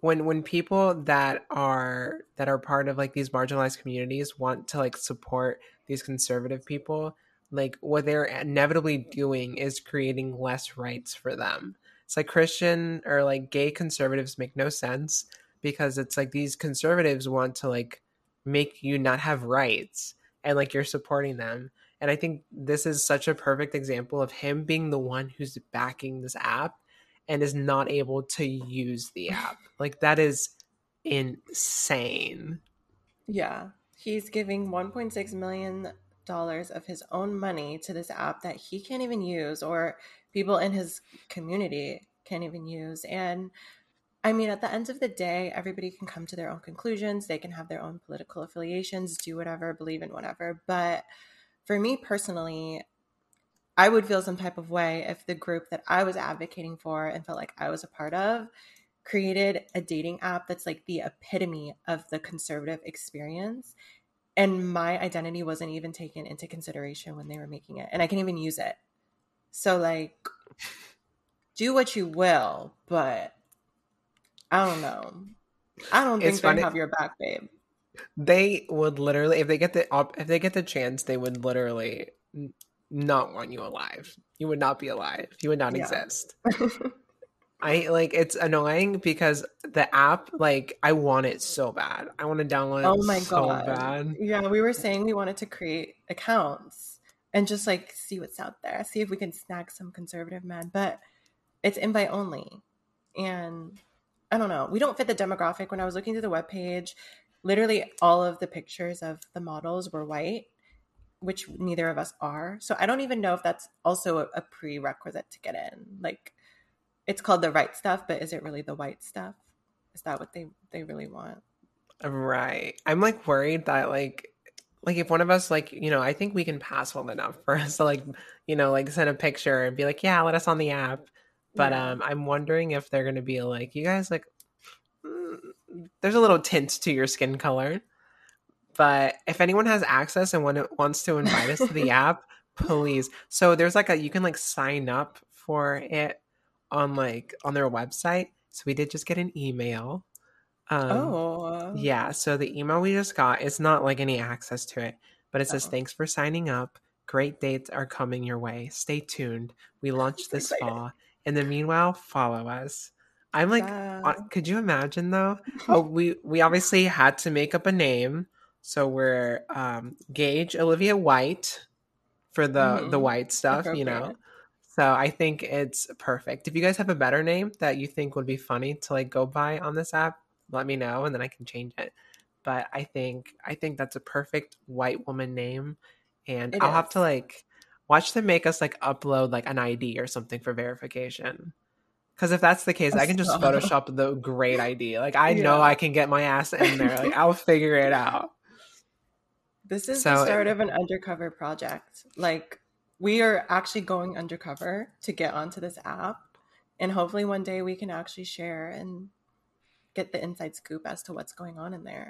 when when people that are that are part of like these marginalized communities want to like support these conservative people, like what they're inevitably doing is creating less rights for them. It's like Christian or like gay conservatives make no sense because it's like these conservatives want to like make you not have rights and like you're supporting them and I think this is such a perfect example of him being the one who's backing this app and is not able to use the app. Like that is insane. Yeah. He's giving 1.6 million dollars of his own money to this app that he can't even use or people in his community can't even use and I mean, at the end of the day, everybody can come to their own conclusions. They can have their own political affiliations, do whatever, believe in whatever. But for me personally, I would feel some type of way if the group that I was advocating for and felt like I was a part of created a dating app that's like the epitome of the conservative experience. And my identity wasn't even taken into consideration when they were making it. And I can't even use it. So, like, do what you will, but I don't know. I don't think they have your back, babe they would literally if they get the op- if they get the chance, they would literally not want you alive. You would not be alive. You would not yeah. exist. I like it's annoying because the app, like, I want it so bad. I want to download oh my so god. bad. Yeah, we were saying we wanted to create accounts and just like see what's out there, see if we can snag some conservative men, but it's invite only. And I don't know. We don't fit the demographic. When I was looking through the web page, literally all of the pictures of the models were white, which neither of us are. So I don't even know if that's also a, a prerequisite to get in. Like it's called the right stuff, but is it really the white stuff? Is that what they they really want? Right. I'm like worried that like like if one of us like you know I think we can pass well enough for us to like you know like send a picture and be like yeah let us on the app, but yeah. um I'm wondering if they're gonna be like you guys like mm, there's a little tint to your skin color, but if anyone has access and one wants to invite us to the app, please. So there's like a you can like sign up for it on like on their website. So we did just get an email. Um, oh. Yeah. So the email we just got is not like any access to it, but it says, oh. thanks for signing up. Great dates are coming your way. Stay tuned. We launched this excited. fall. In the meanwhile, follow us. I'm like, uh, could you imagine though? oh, we we obviously had to make up a name, so we're um, Gage Olivia White for the mm-hmm. the white stuff, you know. So I think it's perfect. If you guys have a better name that you think would be funny to like go by on this app, let me know and then I can change it. But I think I think that's a perfect white woman name and it I'll is. have to like watch them make us like upload like an ID or something for verification. Cuz if that's the case, I can just photoshop the great ID. Like I yeah. know I can get my ass in there. Like I'll figure it out. This is so the start it, of an undercover project. Like we are actually going undercover to get onto this app and hopefully one day we can actually share and get the inside scoop as to what's going on in there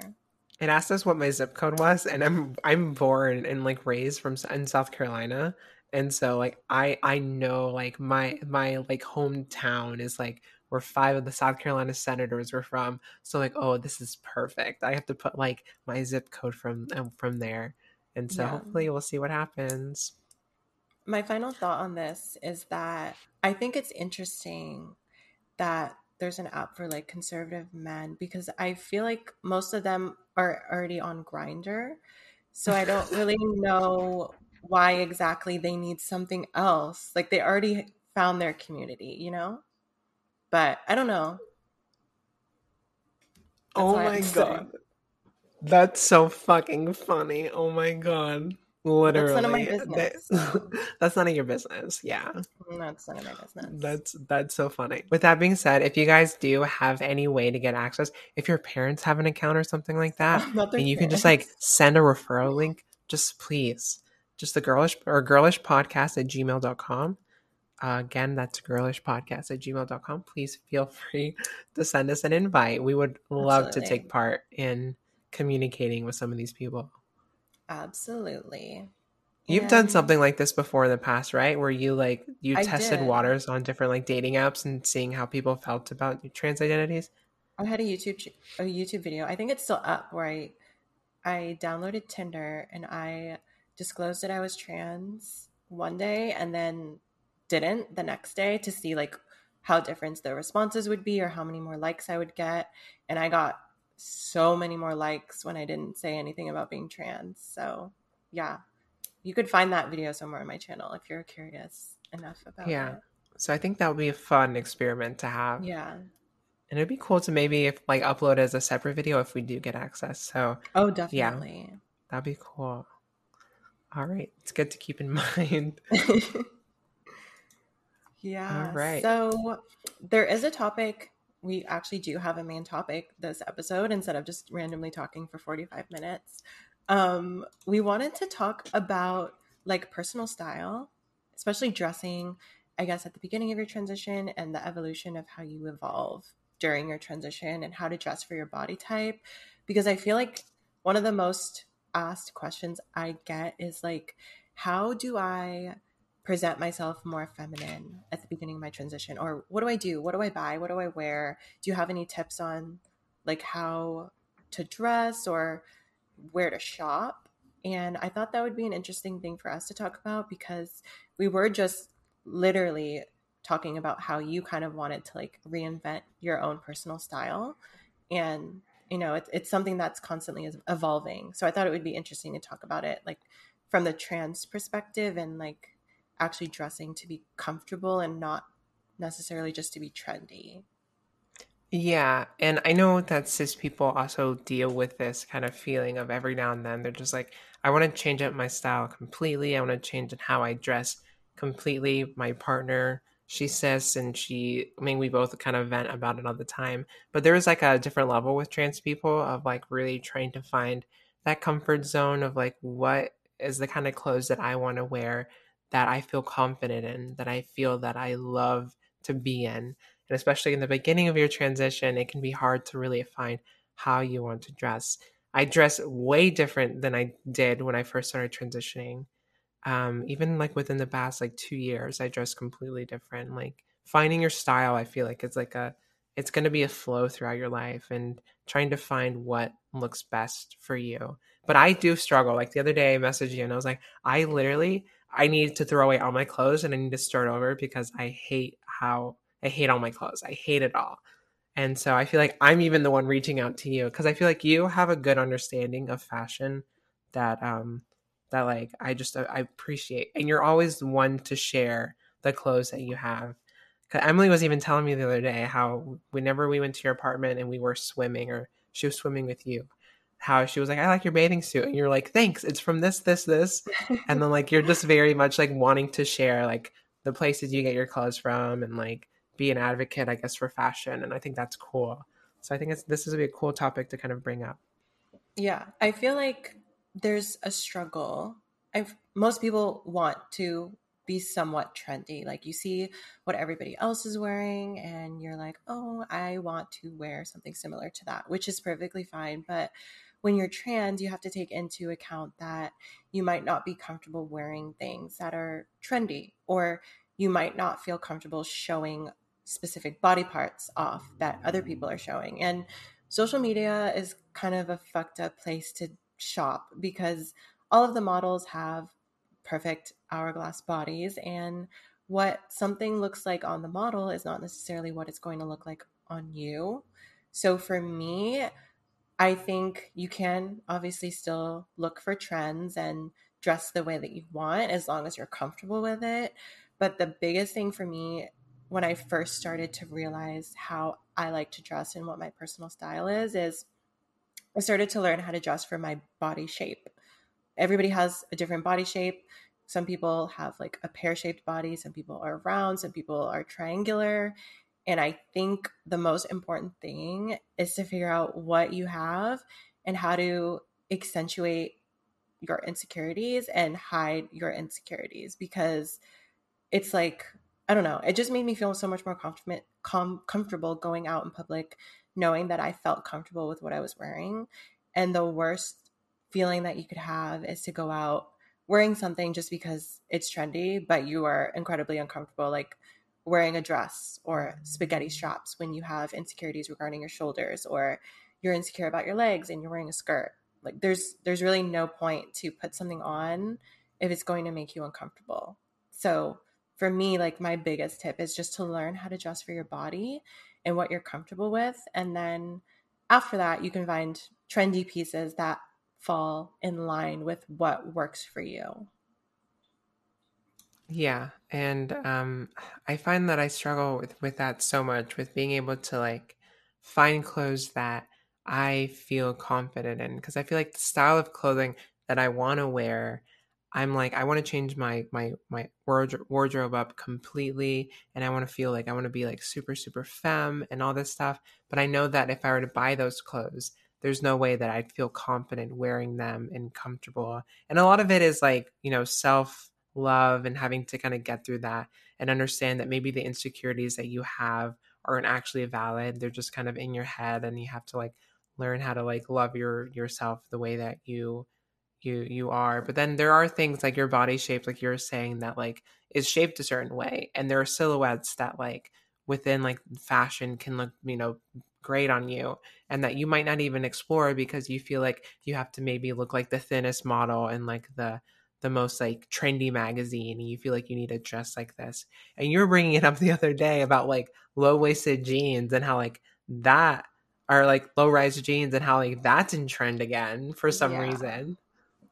it asked us what my zip code was and i'm i'm born and like raised from in south carolina and so like i i know like my my like hometown is like where five of the south carolina senators were from so like oh this is perfect i have to put like my zip code from um, from there and so yeah. hopefully we'll see what happens my final thought on this is that I think it's interesting that there's an app for like conservative men because I feel like most of them are already on Grindr. So I don't really know why exactly they need something else. Like they already found their community, you know? But I don't know. That's oh my god. That's so fucking funny. Oh my god. Literally, that's none of my business. That, that's none of your business. Yeah, that's none of my business. That's that's so funny. With that being said, if you guys do have any way to get access, if your parents have an account or something like that, and parents. you can just like send a referral link, just please, just the girlish or girlish podcast at gmail.com. Uh, again, that's girlish podcast at gmail.com. Please feel free to send us an invite. We would love Absolutely. to take part in communicating with some of these people. Absolutely. You've done something like this before in the past, right? Where you like you I tested did. waters on different like dating apps and seeing how people felt about trans identities. I had a YouTube a YouTube video. I think it's still up where I I downloaded Tinder and I disclosed that I was trans one day and then didn't the next day to see like how different the responses would be or how many more likes I would get. And I got so many more likes when I didn't say anything about being trans. So, yeah, you could find that video somewhere on my channel if you're curious enough about yeah. it. So I think that would be a fun experiment to have. Yeah. And it'd be cool to maybe if like upload as a separate video if we do get access. So Oh definitely. Yeah, that'd be cool. All right. It's good to keep in mind. yeah. All right. So there is a topic we actually do have a main topic this episode instead of just randomly talking for 45 minutes. Um, we wanted to talk about like personal style, especially dressing, I guess, at the beginning of your transition and the evolution of how you evolve during your transition and how to dress for your body type. Because I feel like one of the most asked questions I get is like, how do I present myself more feminine at the beginning of my transition or what do i do what do i buy what do i wear do you have any tips on like how to dress or where to shop. And I thought that would be an interesting thing for us to talk about because we were just literally talking about how you kind of wanted to like reinvent your own personal style. And, you know, it's, it's something that's constantly evolving. So I thought it would be interesting to talk about it like from the trans perspective and like actually dressing to be comfortable and not necessarily just to be trendy. Yeah, and I know that cis people also deal with this kind of feeling of every now and then they're just like, I want to change up my style completely. I want to change in how I dress completely. My partner, she cis, and she, I mean, we both kind of vent about it all the time. But there is like a different level with trans people of like really trying to find that comfort zone of like what is the kind of clothes that I want to wear that I feel confident in, that I feel that I love to be in. And especially in the beginning of your transition, it can be hard to really find how you want to dress. I dress way different than I did when I first started transitioning. Um, even like within the past like two years, I dress completely different. Like finding your style, I feel like it's like a, it's going to be a flow throughout your life and trying to find what looks best for you. But I do struggle. Like the other day, I messaged you and I was like, I literally, I need to throw away all my clothes and I need to start over because I hate how I hate all my clothes. I hate it all. And so I feel like I'm even the one reaching out to you because I feel like you have a good understanding of fashion that um that like I just I appreciate and you're always the one to share the clothes that you have. Cause Emily was even telling me the other day how whenever we went to your apartment and we were swimming or she was swimming with you, how she was like, I like your bathing suit. And you're like, thanks. It's from this, this, this. and then like you're just very much like wanting to share like the places you get your clothes from and like be an advocate, I guess, for fashion. And I think that's cool. So I think it's this is a cool topic to kind of bring up. Yeah. I feel like there's a struggle. I've most people want to be somewhat trendy. Like you see what everybody else is wearing, and you're like, oh, I want to wear something similar to that, which is perfectly fine. But when you're trans, you have to take into account that you might not be comfortable wearing things that are trendy, or you might not feel comfortable showing specific body parts off that other people are showing. And social media is kind of a fucked up place to shop because all of the models have perfect hourglass bodies and what something looks like on the model is not necessarily what it's going to look like on you. So for me, I think you can obviously still look for trends and dress the way that you want as long as you're comfortable with it. But the biggest thing for me when I first started to realize how I like to dress and what my personal style is, is I started to learn how to dress for my body shape. Everybody has a different body shape. Some people have like a pear shaped body, some people are round, some people are triangular. And I think the most important thing is to figure out what you have and how to accentuate your insecurities and hide your insecurities because it's like I don't know, it just made me feel so much more com- comfortable going out in public knowing that I felt comfortable with what I was wearing. And the worst feeling that you could have is to go out wearing something just because it's trendy, but you are incredibly uncomfortable. Like wearing a dress or spaghetti straps when you have insecurities regarding your shoulders or you're insecure about your legs and you're wearing a skirt like there's there's really no point to put something on if it's going to make you uncomfortable so for me like my biggest tip is just to learn how to dress for your body and what you're comfortable with and then after that you can find trendy pieces that fall in line with what works for you yeah, and um, I find that I struggle with with that so much with being able to like find clothes that I feel confident in because I feel like the style of clothing that I want to wear, I'm like I want to change my my my wardrobe, up completely, and I want to feel like I want to be like super super femme and all this stuff. But I know that if I were to buy those clothes, there's no way that I'd feel confident wearing them and comfortable. And a lot of it is like you know self love and having to kind of get through that and understand that maybe the insecurities that you have aren't actually valid. They're just kind of in your head and you have to like learn how to like love your yourself the way that you you you are. But then there are things like your body shape like you're saying that like is shaped a certain way. And there are silhouettes that like within like fashion can look you know great on you and that you might not even explore because you feel like you have to maybe look like the thinnest model and like the the most like trendy magazine and you feel like you need to dress like this. And you were bringing it up the other day about like low-waisted jeans and how like that are like low-rise jeans and how like that's in trend again for some yeah. reason.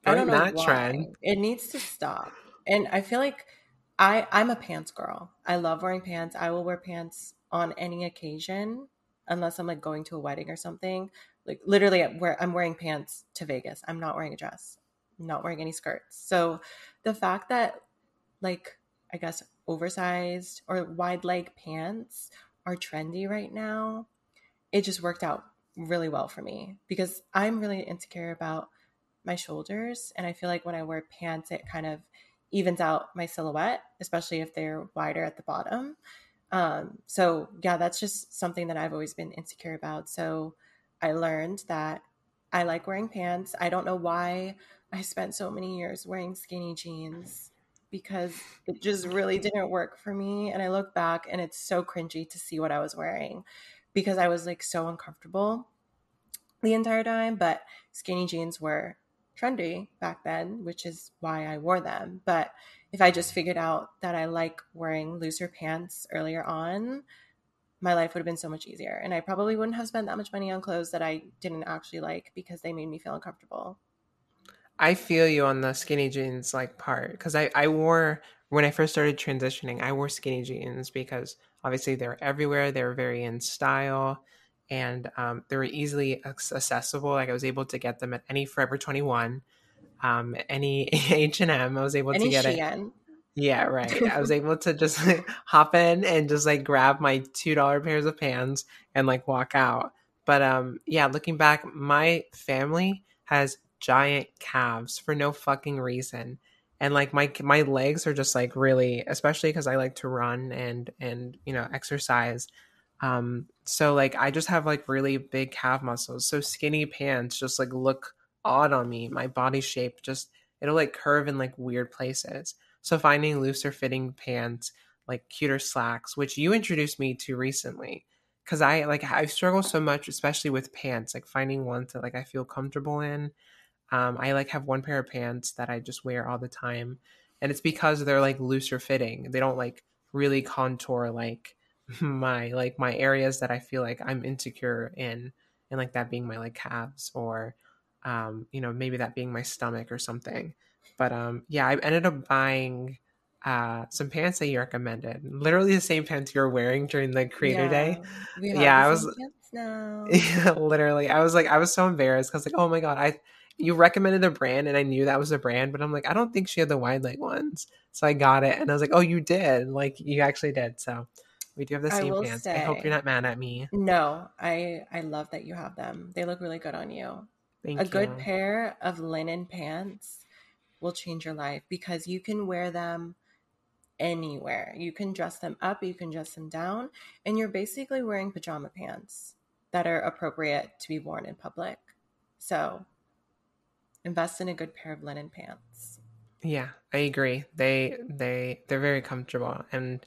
I don't know that why. trend? It needs to stop. And I feel like I I'm a pants girl. I love wearing pants. I will wear pants on any occasion unless I'm like going to a wedding or something like literally where I'm wearing pants to Vegas I'm not wearing a dress not wearing any skirts. So the fact that like I guess oversized or wide leg pants are trendy right now, it just worked out really well for me because I'm really insecure about my shoulders and I feel like when I wear pants it kind of evens out my silhouette, especially if they're wider at the bottom. Um, so yeah, that's just something that I've always been insecure about. So I learned that I like wearing pants. I don't know why I spent so many years wearing skinny jeans because it just really didn't work for me. And I look back and it's so cringy to see what I was wearing because I was like so uncomfortable the entire time. But skinny jeans were trendy back then, which is why I wore them. But if I just figured out that I like wearing looser pants earlier on, my life would have been so much easier. And I probably wouldn't have spent that much money on clothes that I didn't actually like because they made me feel uncomfortable. I feel you on the skinny jeans like part because I I wore when I first started transitioning, I wore skinny jeans because obviously they're everywhere. They were very in style and um, they were easily accessible. Like I was able to get them at any Forever 21, um, any H&M. I was able any to get Shein. it. Yeah, right. I was able to just like, hop in and just like grab my $2 pairs of pants and like walk out. But um yeah, looking back, my family has giant calves for no fucking reason and like my my legs are just like really especially because i like to run and and you know exercise um so like i just have like really big calf muscles. So skinny pants just like look odd on me. My body shape just it'll like curve in like weird places. So finding looser fitting pants like cuter slacks which you introduced me to recently because i like i struggle so much especially with pants like finding ones that like i feel comfortable in. Um, I like have one pair of pants that I just wear all the time, and it's because they're like looser fitting. They don't like really contour like my like my areas that I feel like I'm insecure in, and like that being my like calves or, um, you know, maybe that being my stomach or something. But um, yeah, I ended up buying uh some pants that you recommended literally the same pants you're wearing during the creator yeah, day yeah i was yeah literally i was like i was so embarrassed because like oh my god i you recommended the brand and I knew that was a brand, but I'm like, I don't think she had the wide leg ones. So I got it and I was like, oh, you did. Like you actually did. So we do have the same I pants. Say, I hope you're not mad at me. No, I I love that you have them. They look really good on you. Thank you. a you. good pair of linen pants will change your life because you can wear them anywhere. You can dress them up, you can dress them down, and you're basically wearing pajama pants that are appropriate to be worn in public. So invest in a good pair of linen pants. Yeah, I agree. They they they're very comfortable and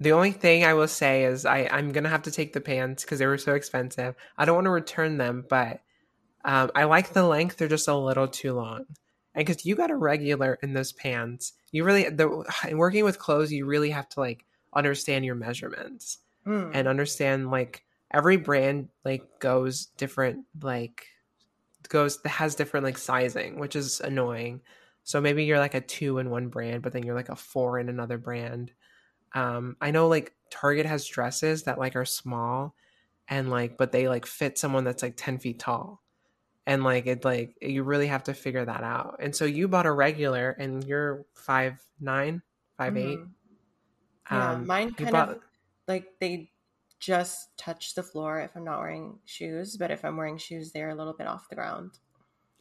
the only thing I will say is I I'm gonna have to take the pants because they were so expensive. I don't want to return them, but um, I like the length. They're just a little too long. And because you got a regular in those pants, you really the in working with clothes, you really have to like understand your measurements mm. and understand like every brand like goes different like goes that has different like sizing, which is annoying. So maybe you're like a two in one brand, but then you're like a four in another brand. Um, I know like Target has dresses that like are small and like but they like fit someone that's like 10 feet tall. And like it like you really have to figure that out. And so you bought a regular and you're five nine, five mm-hmm. eight. Yeah, um, mine kind bought... of like they just touch the floor if I'm not wearing shoes, but if I'm wearing shoes, they're a little bit off the ground.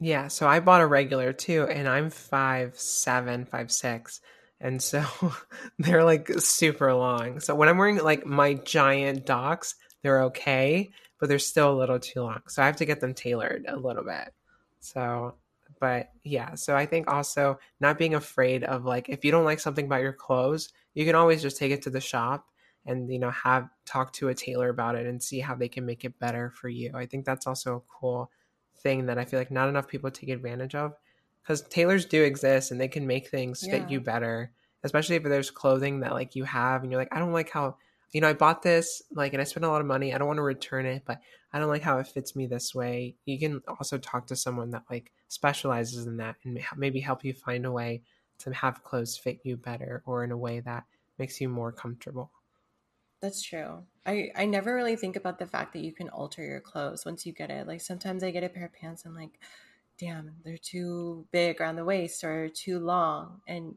Yeah, so I bought a regular too, and I'm five seven, five six, and so they're like super long. So when I'm wearing like my giant docs, they're okay, but they're still a little too long. So I have to get them tailored a little bit. So, but yeah, so I think also not being afraid of like if you don't like something about your clothes, you can always just take it to the shop and you know have talk to a tailor about it and see how they can make it better for you i think that's also a cool thing that i feel like not enough people take advantage of because tailors do exist and they can make things fit you better especially if there's clothing that like you have and you're like i don't like how you know i bought this like and i spent a lot of money i don't want to return it but i don't like how it fits me this way you can also talk to someone that like specializes in that and maybe help you find a way to have clothes fit you better or in a way that makes you more comfortable that's true. I I never really think about the fact that you can alter your clothes once you get it. Like sometimes I get a pair of pants and like, damn, they're too big around the waist or too long. And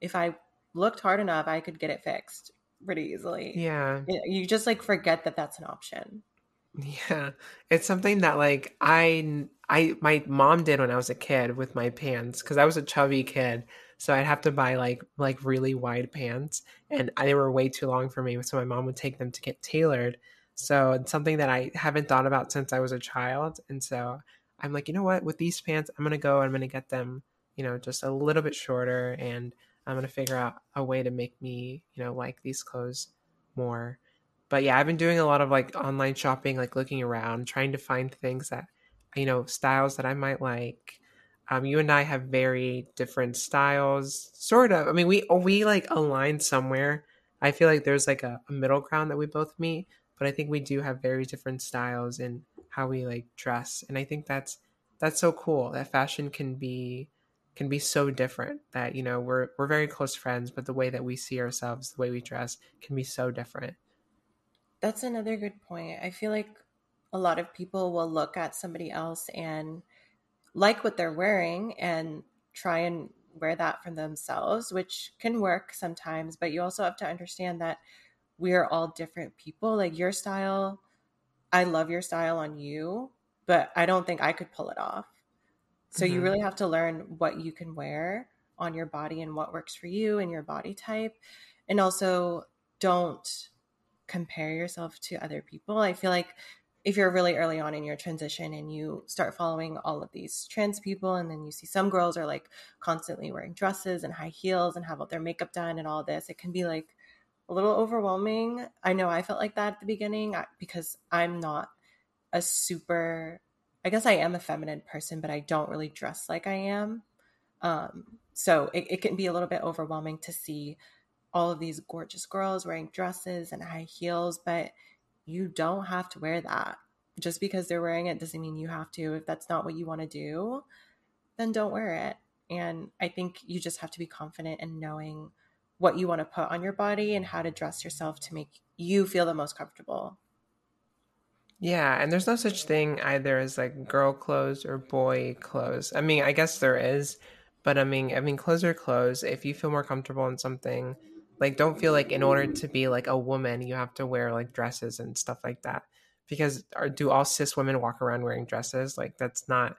if I looked hard enough, I could get it fixed pretty easily. Yeah. You just like forget that that's an option. Yeah. It's something that like I I my mom did when I was a kid with my pants cuz I was a chubby kid so I'd have to buy like like really wide pants, and they were way too long for me. So my mom would take them to get tailored. So it's something that I haven't thought about since I was a child, and so I'm like, you know what? With these pants, I'm gonna go. I'm gonna get them, you know, just a little bit shorter, and I'm gonna figure out a way to make me, you know, like these clothes more. But yeah, I've been doing a lot of like online shopping, like looking around, trying to find things that, you know, styles that I might like um, you and I have very different styles, sort of. I mean, we we like align somewhere. I feel like there's like a, a middle ground that we both meet, but I think we do have very different styles in how we like dress, and I think that's that's so cool that fashion can be can be so different that you know we're we're very close friends but the way that we see ourselves the way we dress can be so different that's another good point i feel like a lot of people will look at somebody else and like what they're wearing and try and wear that for themselves, which can work sometimes, but you also have to understand that we are all different people. Like your style, I love your style on you, but I don't think I could pull it off. So mm-hmm. you really have to learn what you can wear on your body and what works for you and your body type. And also don't compare yourself to other people. I feel like if you're really early on in your transition and you start following all of these trans people and then you see some girls are like constantly wearing dresses and high heels and have all their makeup done and all this it can be like a little overwhelming i know i felt like that at the beginning because i'm not a super i guess i am a feminine person but i don't really dress like i am um, so it, it can be a little bit overwhelming to see all of these gorgeous girls wearing dresses and high heels but you don't have to wear that. Just because they're wearing it doesn't mean you have to. If that's not what you want to do, then don't wear it. And I think you just have to be confident in knowing what you want to put on your body and how to dress yourself to make you feel the most comfortable. Yeah, and there's no such thing either as like girl clothes or boy clothes. I mean, I guess there is, but I mean, I mean, clothes are clothes. If you feel more comfortable in something, like don't feel like in order to be like a woman you have to wear like dresses and stuff like that because do all cis women walk around wearing dresses like that's not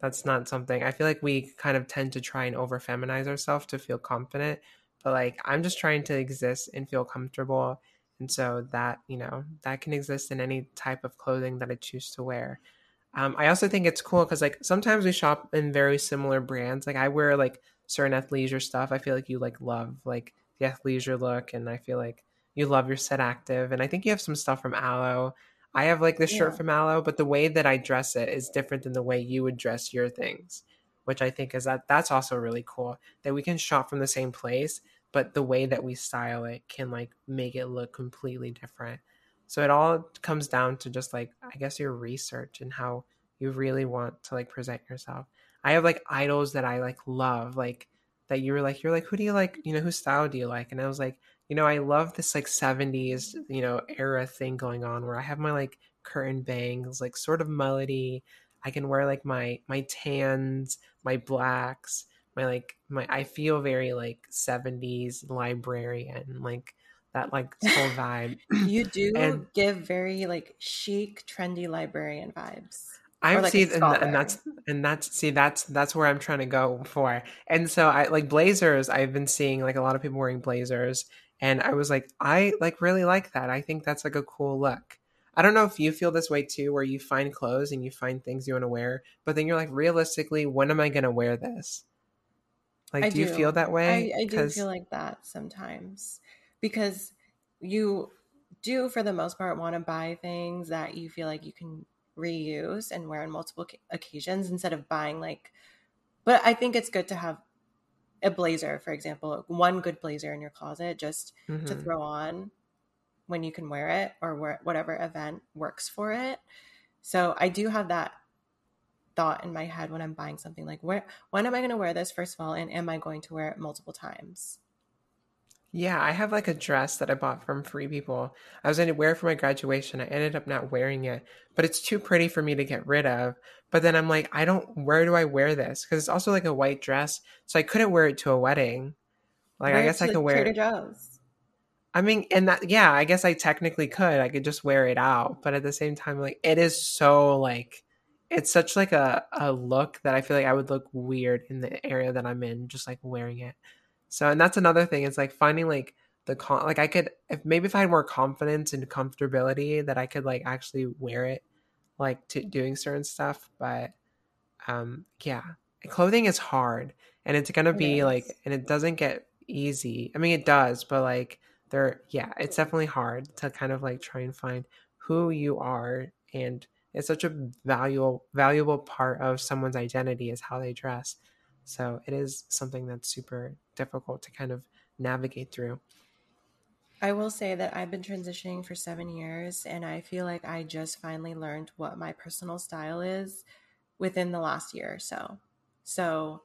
that's not something i feel like we kind of tend to try and over feminize ourselves to feel confident but like i'm just trying to exist and feel comfortable and so that you know that can exist in any type of clothing that i choose to wear um, i also think it's cool because like sometimes we shop in very similar brands like i wear like certain athleisure stuff i feel like you like love like the athleisure look, and I feel like you love your set active. And I think you have some stuff from Alo. I have like this yeah. shirt from Alo, but the way that I dress it is different than the way you would dress your things, which I think is that that's also really cool that we can shop from the same place, but the way that we style it can like make it look completely different. So it all comes down to just like I guess your research and how you really want to like present yourself. I have like idols that I like love, like that you were like, you're like, who do you like? You know, whose style do you like? And I was like, you know, I love this like 70s, you know, era thing going on where I have my like curtain bangs, like sort of melody. I can wear like my my tans, my blacks, my like my I feel very like 70s librarian, like that like whole vibe. you do and, give very like chic, trendy librarian vibes. I like see, and, and, that's and that's see that's that's where I'm trying to go for. And so I like blazers. I've been seeing like a lot of people wearing blazers, and I was like, I like really like that. I think that's like a cool look. I don't know if you feel this way too, where you find clothes and you find things you want to wear, but then you're like, realistically, when am I going to wear this? Like, do, do, you feel that way? I, I do feel like that sometimes because you do for the most part want to buy things that you feel like you can reuse and wear on multiple occasions instead of buying like but I think it's good to have a blazer, for example, one good blazer in your closet just mm-hmm. to throw on when you can wear it or where, whatever event works for it. So I do have that thought in my head when I'm buying something like where when am I going to wear this first of all and am I going to wear it multiple times? Yeah, I have like a dress that I bought from Free People. I was going to wear for my graduation. I ended up not wearing it, but it's too pretty for me to get rid of. But then I'm like, I don't, where do I wear this? Because it's also like a white dress. So I couldn't wear it to a wedding. Like, wear I guess I could wear Trader Joe's. I mean, and that, yeah, I guess I technically could. I could just wear it out. But at the same time, like, it is so like, it's such like a, a look that I feel like I would look weird in the area that I'm in, just like wearing it. So, and that's another thing. It's like finding like the con, like I could, if maybe if I had more confidence and comfortability that I could like actually wear it, like to doing certain stuff. But, um, yeah, clothing is hard and it's going to be like, and it doesn't get easy. I mean, it does, but like yeah, it's definitely hard to kind of like try and find who you are. And it's such a valuable, valuable part of someone's identity is how they dress. So it is something that's super difficult to kind of navigate through. I will say that I've been transitioning for seven years, and I feel like I just finally learned what my personal style is within the last year or so. So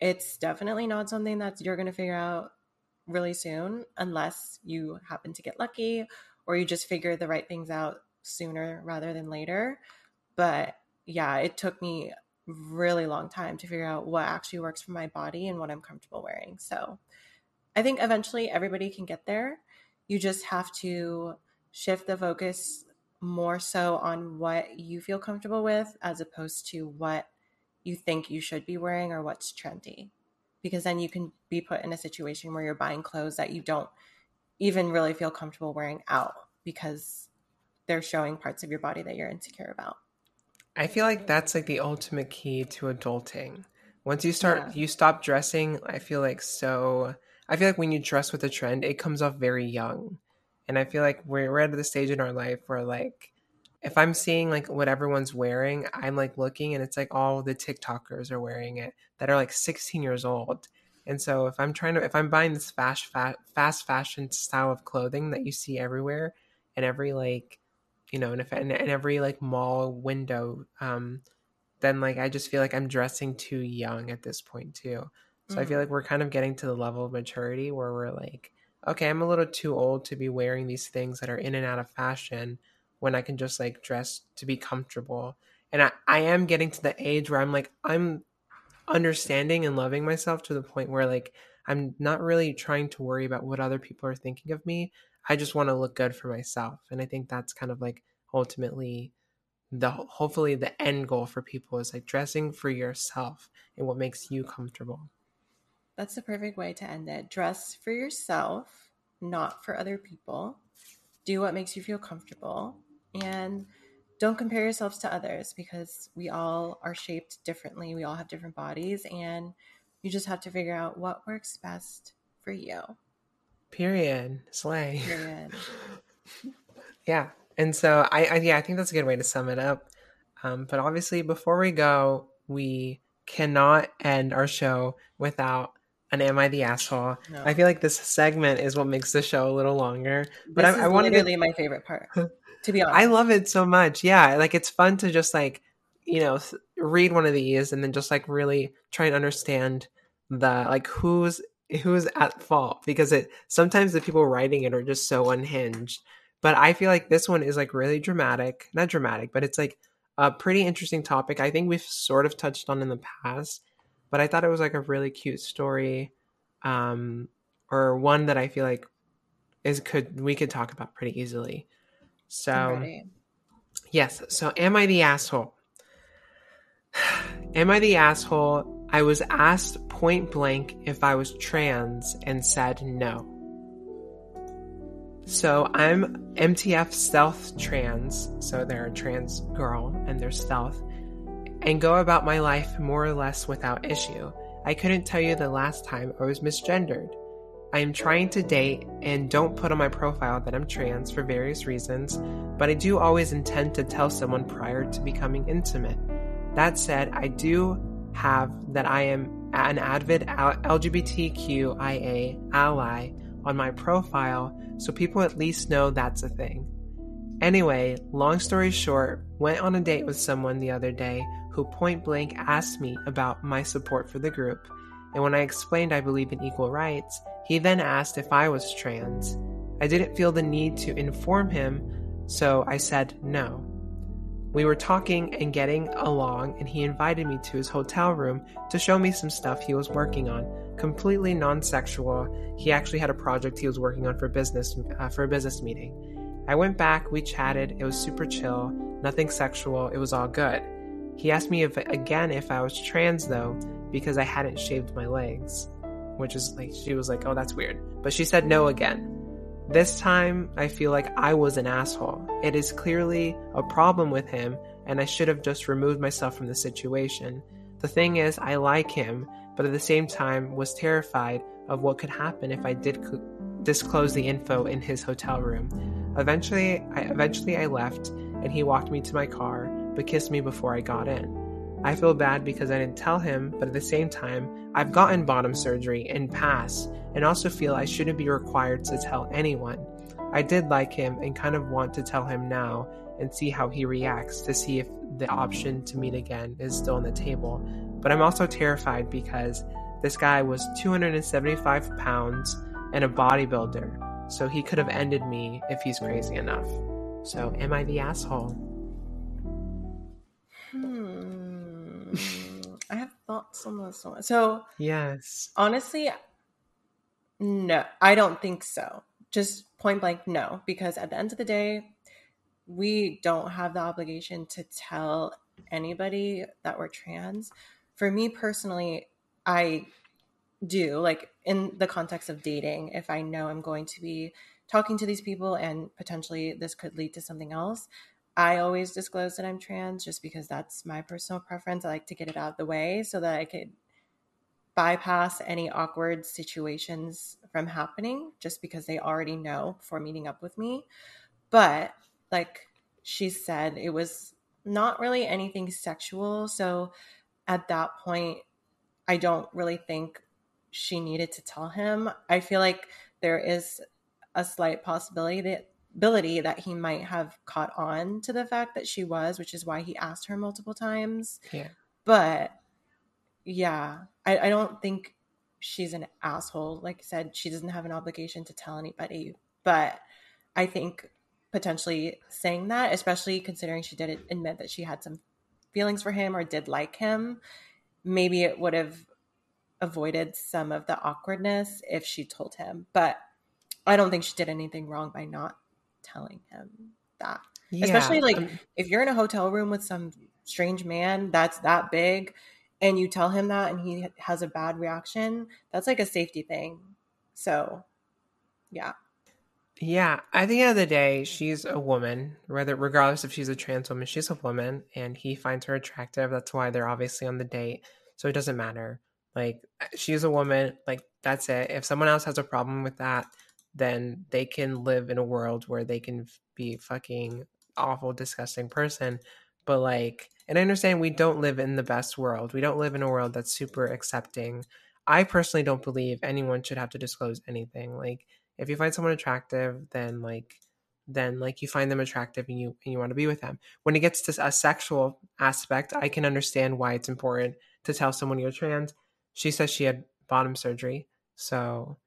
it's definitely not something that you're going to figure out really soon unless you happen to get lucky or you just figure the right things out sooner rather than later. But yeah, it took me really long time to figure out what actually works for my body and what I'm comfortable wearing. So I think eventually everybody can get there. You just have to shift the focus more so on what you feel comfortable with as opposed to what you think you should be wearing or what's trendy. Because then you can be put in a situation where you're buying clothes that you don't even really feel comfortable wearing out because they're showing parts of your body that you're insecure about. I feel like that's like the ultimate key to adulting. Once you start, yeah. you stop dressing. I feel like so. I feel like when you dress with a trend, it comes off very young, and I feel like we're we're at the stage in our life where like, if I'm seeing like what everyone's wearing, I'm like looking, and it's like all the TikTokers are wearing it that are like 16 years old. And so if I'm trying to, if I'm buying this fast, fast, fast fashion style of clothing that you see everywhere, and every like you know, and if in, in every like mall window, um, then like I just feel like I'm dressing too young at this point too. So mm. I feel mm. like we're kind of getting to the level of maturity where we're like, okay, I'm a little too old to be wearing these things that are in and out of fashion when I can just like dress to be comfortable. And I, I am getting to the age where I'm like, I'm understanding and loving myself to the point where like I'm not really trying to worry about what other people are thinking of me. I just want to look good for myself. And I think that's kind of like ultimately the hopefully the end goal for people is like dressing for yourself and what makes you comfortable. That's the perfect way to end it. Dress for yourself, not for other people. Do what makes you feel comfortable and don't compare yourselves to others because we all are shaped differently. We all have different bodies and you just have to figure out what works best for you. Period. Slay. Period. yeah. And so I, I, yeah, I think that's a good way to sum it up. Um, but obviously, before we go, we cannot end our show without an "Am I the asshole?" No. I feel like this segment is what makes the show a little longer. But this I, I want to get my favorite part. To be honest, I love it so much. Yeah, like it's fun to just like you know read one of these and then just like really try and understand the like who's who's at fault because it sometimes the people writing it are just so unhinged. But I feel like this one is like really dramatic, not dramatic, but it's like a pretty interesting topic. I think we've sort of touched on in the past, but I thought it was like a really cute story, um, or one that I feel like is could we could talk about pretty easily. So, yes. So, am I the asshole? am I the asshole I was asked point blank if I was trans and said no. So I'm MTF stealth trans, so they're a trans girl and they're stealth, and go about my life more or less without issue. I couldn't tell you the last time I was misgendered. I am trying to date and don't put on my profile that I'm trans for various reasons, but I do always intend to tell someone prior to becoming intimate. That said, I do have that I am an avid LGBTQIA ally on my profile so people at least know that's a thing. Anyway, long story short, went on a date with someone the other day who point blank asked me about my support for the group, and when I explained I believe in equal rights, he then asked if I was trans. I didn't feel the need to inform him, so I said no. We were talking and getting along, and he invited me to his hotel room to show me some stuff he was working on. Completely non-sexual. He actually had a project he was working on for business uh, for a business meeting. I went back, we chatted. It was super chill, nothing sexual. It was all good. He asked me if again if I was trans though, because I hadn't shaved my legs which is like she was like, "Oh, that's weird." But she said no again. This time, I feel like I was an asshole. It is clearly a problem with him, and I should have just removed myself from the situation. The thing is, I like him, but at the same time was terrified of what could happen if I did disclose the info in his hotel room. Eventually, I eventually I left, and he walked me to my car, but kissed me before I got in. I feel bad because I didn't tell him, but at the same time, I've gotten bottom surgery in past and also feel I shouldn't be required to tell anyone. I did like him and kind of want to tell him now and see how he reacts to see if the option to meet again is still on the table. But I'm also terrified because this guy was 275 pounds and a bodybuilder, so he could have ended me if he's crazy enough. So, am I the asshole? Hmm. Mm. I have thoughts on this one. So, yes. Honestly, no, I don't think so. Just point blank, no, because at the end of the day, we don't have the obligation to tell anybody that we're trans. For me personally, I do, like in the context of dating, if I know I'm going to be talking to these people and potentially this could lead to something else, I always disclose that I'm trans just because that's my personal preference. I like to get it out of the way so that I could bypass any awkward situations from happening just because they already know before meeting up with me. But like she said, it was not really anything sexual. So at that point, I don't really think she needed to tell him. I feel like there is a slight possibility that ability that he might have caught on to the fact that she was, which is why he asked her multiple times. Yeah. But yeah, I, I don't think she's an asshole. Like I said, she doesn't have an obligation to tell anybody. But I think potentially saying that, especially considering she did admit that she had some feelings for him or did like him, maybe it would have avoided some of the awkwardness if she told him. But I don't think she did anything wrong by not telling him that. Yeah. Especially like um, if you're in a hotel room with some strange man that's that big and you tell him that and he has a bad reaction, that's like a safety thing. So, yeah. Yeah, at the end of the day, she's a woman. Whether regardless if she's a trans woman, she's a woman, and he finds her attractive. That's why they're obviously on the date. So it doesn't matter. Like she's a woman. Like that's it. If someone else has a problem with that, then they can live in a world where they can be fucking awful, disgusting person. But like, and I understand we don't live in the best world. We don't live in a world that's super accepting. I personally don't believe anyone should have to disclose anything. Like, if you find someone attractive, then like, then like you find them attractive and you and you want to be with them. When it gets to a sexual aspect, I can understand why it's important to tell someone you're trans. She says she had bottom surgery, so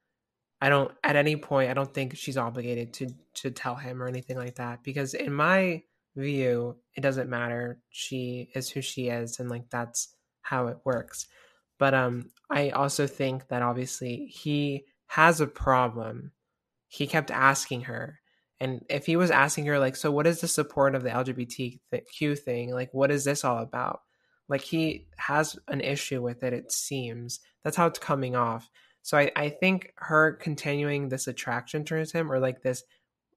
I don't at any point I don't think she's obligated to to tell him or anything like that because in my view it doesn't matter. She is who she is and like that's how it works. But um I also think that obviously he has a problem. He kept asking her and if he was asking her like so what is the support of the LGBTQ thing? Like what is this all about? Like he has an issue with it it seems. That's how it's coming off so I, I think her continuing this attraction towards him or like this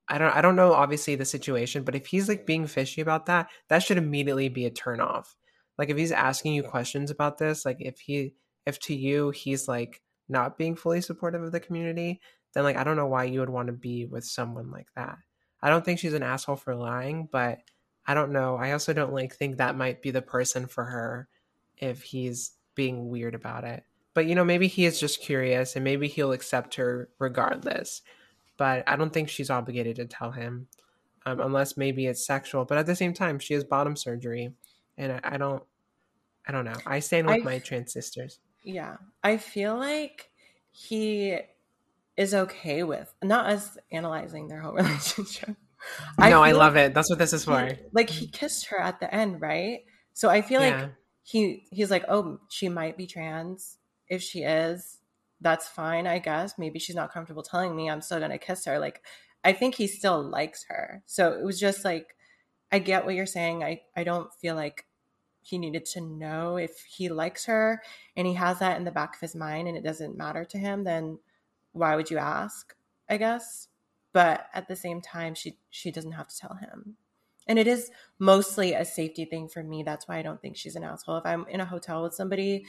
I don't I don't know obviously the situation, but if he's like being fishy about that, that should immediately be a turn off. Like if he's asking you questions about this, like if he if to you he's like not being fully supportive of the community, then like I don't know why you would want to be with someone like that. I don't think she's an asshole for lying, but I don't know. I also don't like think that might be the person for her if he's being weird about it. But you know, maybe he is just curious and maybe he'll accept her regardless. But I don't think she's obligated to tell him um, unless maybe it's sexual. But at the same time, she has bottom surgery, and I, I don't, I don't know. I stand with I, my trans sisters. Yeah, I feel like he is okay with not us analyzing their whole relationship. I no, I love like it. That's what this is for. He, like he kissed her at the end, right? So I feel yeah. like he he's like, oh, she might be trans. If she is, that's fine, I guess. Maybe she's not comfortable telling me. I'm still gonna kiss her. Like I think he still likes her. So it was just like, I get what you're saying. I, I don't feel like he needed to know if he likes her and he has that in the back of his mind and it doesn't matter to him, then why would you ask? I guess. But at the same time, she she doesn't have to tell him. And it is mostly a safety thing for me. That's why I don't think she's an asshole. If I'm in a hotel with somebody,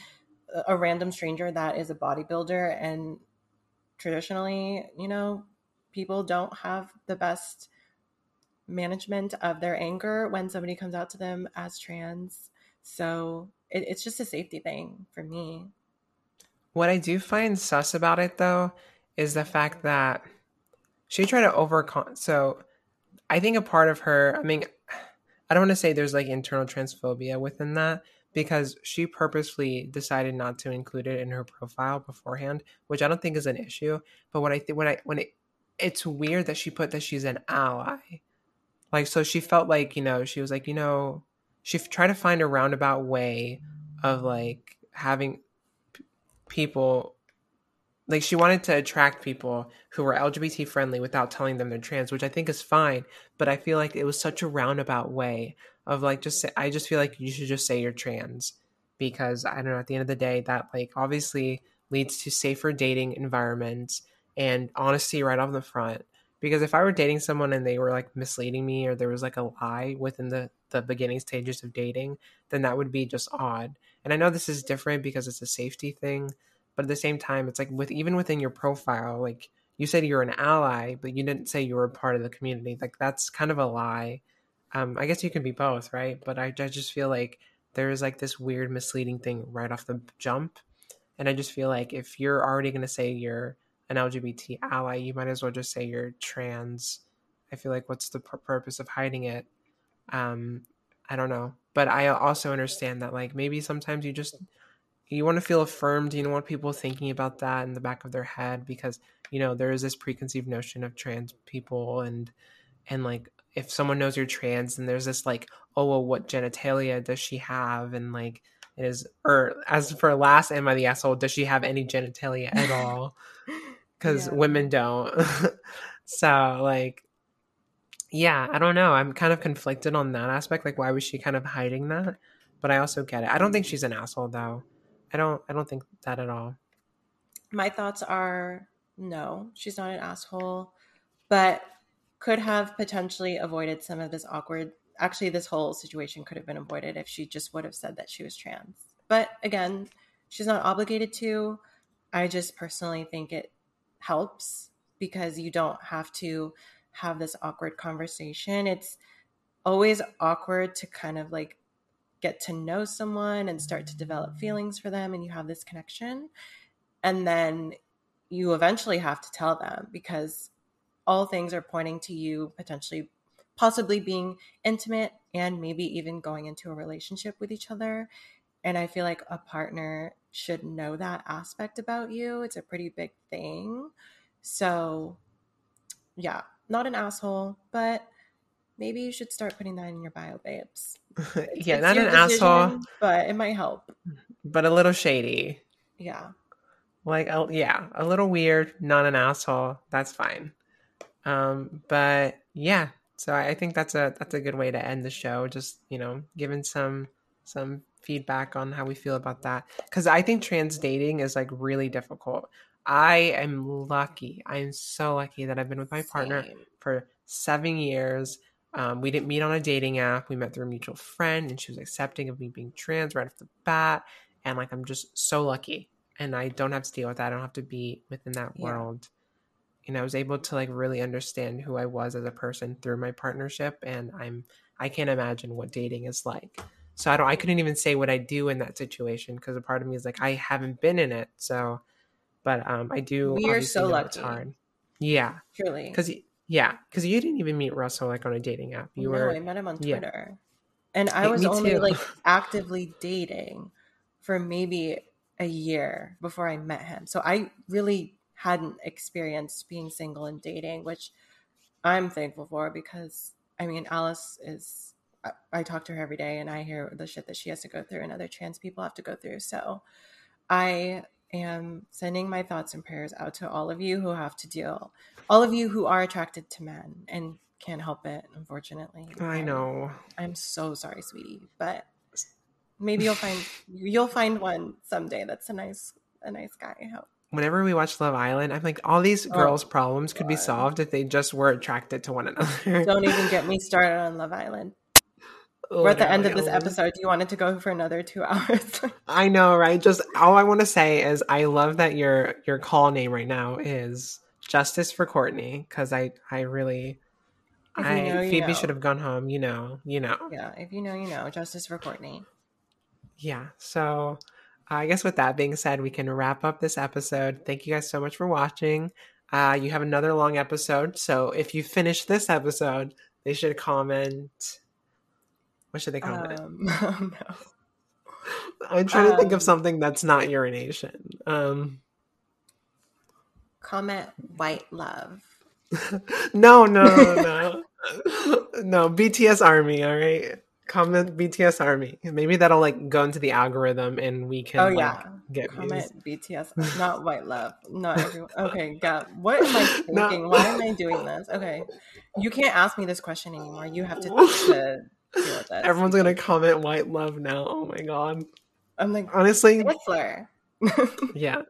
a random stranger that is a bodybuilder and traditionally, you know, people don't have the best management of their anger when somebody comes out to them as trans. So it, it's just a safety thing for me. What I do find sus about it though is the fact that she tried to overcome. So I think a part of her, I mean, I don't want to say there's like internal transphobia within that because she purposefully decided not to include it in her profile beforehand, which I don't think is an issue. But what I think when I when it it's weird that she put that she's an ally. Like, so she felt like, you know, she was like, you know, she tried to find a roundabout way of like having p- people, like, she wanted to attract people who were LGBT friendly without telling them they're trans, which I think is fine. But I feel like it was such a roundabout way of like, just say, I just feel like you should just say you're trans because I don't know, at the end of the day, that like obviously leads to safer dating environments and honesty right off the front. Because if I were dating someone and they were like misleading me or there was like a lie within the, the beginning stages of dating, then that would be just odd. And I know this is different because it's a safety thing, but at the same time, it's like with even within your profile, like you said you're an ally, but you didn't say you were a part of the community. Like that's kind of a lie. Um, I guess you can be both, right? But I, I just feel like there is like this weird misleading thing right off the jump. And I just feel like if you're already going to say you're an LGBT ally, you might as well just say you're trans. I feel like what's the purpose of hiding it? Um, I don't know, but I also understand that like maybe sometimes you just you want to feel affirmed. You don't want people thinking about that in the back of their head because you know there is this preconceived notion of trans people and and like if someone knows you're trans and there's this like oh well what genitalia does she have and like is or as for last am I the asshole does she have any genitalia at all because yeah. women don't. so like yeah, I don't know. I'm kind of conflicted on that aspect. Like why was she kind of hiding that? But I also get it. I don't think she's an asshole though. I don't I don't think that at all. My thoughts are no, she's not an asshole, but could have potentially avoided some of this awkward actually this whole situation could have been avoided if she just would have said that she was trans. But again, she's not obligated to. I just personally think it helps because you don't have to have this awkward conversation. It's always awkward to kind of like get to know someone and start to develop feelings for them and you have this connection. And then you eventually have to tell them because all things are pointing to you potentially possibly being intimate and maybe even going into a relationship with each other. And I feel like a partner should know that aspect about you. It's a pretty big thing. So, yeah, not an asshole, but maybe you should start putting that in your bio, babes. yeah, not an decision, asshole, but it might help. But a little shady. Yeah. Like, yeah, a little weird, not an asshole. That's fine. Um, but yeah, so I think that's a that's a good way to end the show. Just you know, giving some some feedback on how we feel about that because I think trans dating is like really difficult. I am lucky. I'm so lucky that I've been with my partner Same. for seven years. Um, we didn't meet on a dating app. We met through a mutual friend, and she was accepting of me being trans right off the bat. And like, I'm just so lucky. and I don't have to deal with that. I don't have to be within that Yeah. world. And I was able to like really understand who I was as a person through my partnership and I'm I can't imagine what dating is like. So I don't I couldn't even say what I do in that situation because a part of me is like I haven't been in it. So but um I do We are so lucky. it's hard. Yeah. Truly. Cuz yeah, cuz you didn't even meet Russell like on a dating app. You no, were I met him on yeah. Twitter. And I was only too. like actively dating for maybe a year before I met him. So I really hadn't experienced being single and dating, which I'm thankful for because I mean, Alice is, I, I talk to her every day and I hear the shit that she has to go through and other trans people have to go through. So I am sending my thoughts and prayers out to all of you who have to deal, all of you who are attracted to men and can't help it, unfortunately. I know. I'm so sorry, sweetie, but maybe you'll find you'll find one someday that's a nice a nice guy. I hope. Whenever we watch Love Island, I'm like all these Oh, girls' problems could be solved if they just were attracted to one another. Don't even get me started on Love Island. We're oh, at the end of this episode. Do you want it to go for another two hours? I know, right? Just all I want to say is I love that your your call name right now is Justice for Courtney because I I really If you I know, you Phoebe know. should have gone home. You know, you know. yeah, if you know, you know. Justice for Courtney. Yeah. So I guess with that being said, we can wrap up this episode. Thank you guys so much for watching. Uh, you have another long episode, so if you finish this episode, they should comment. What should they comment? Um, oh no. I'm trying to think um, of something that's not urination. Um, Comment white love. no, no, no, no. BTS Army. All right. Comment BTS Army. Maybe that'll like go into the algorithm, and we can. Oh like, yeah. get Comment views. BTS, not white love. Not everyone. Okay, God, what am I No. thinking? Why am I doing this? Okay, you can't ask me this question anymore. You have to, to deal with this. Everyone's gonna comment white love now. Oh my god. I'm like Honestly, Whistler. yeah.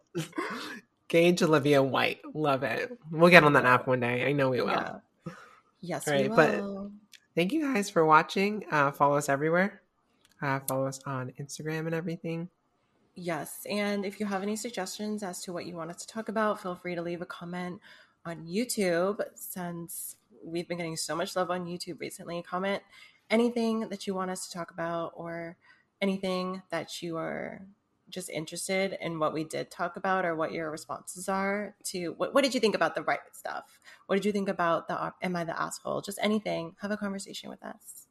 Gage Olivia White. Love it. We'll get on that app one day. I know we will. yeah. Yes, All we right, but- will. Thank you guys for watching. Uh, follow us everywhere. Uh, follow us on Instagram and everything. Yes, and if you have any suggestions as to what you want us to talk about, feel free to leave a comment on YouTube. Since we've been getting so much love on YouTube recently, comment anything that you want us to talk about or anything that you are just interested in what we did talk about or what your responses are to what, what did you think about the right stuff what did you think about the am i the asshole just anything have a conversation with us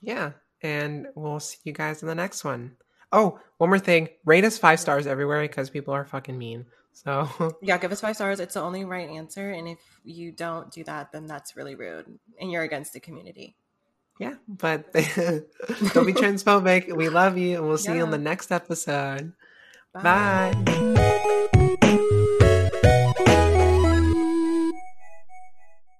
Yeah. And we'll see you guys in the next one. Oh, one more thing. Rate us five stars everywhere because people are fucking mean. So Yeah, give us five stars. It's the only right answer. And if you don't do that, then that's really rude and you're against the community. Yeah, but don't be transphobic. We love you and we'll see you on the next episode. Bye. Bye.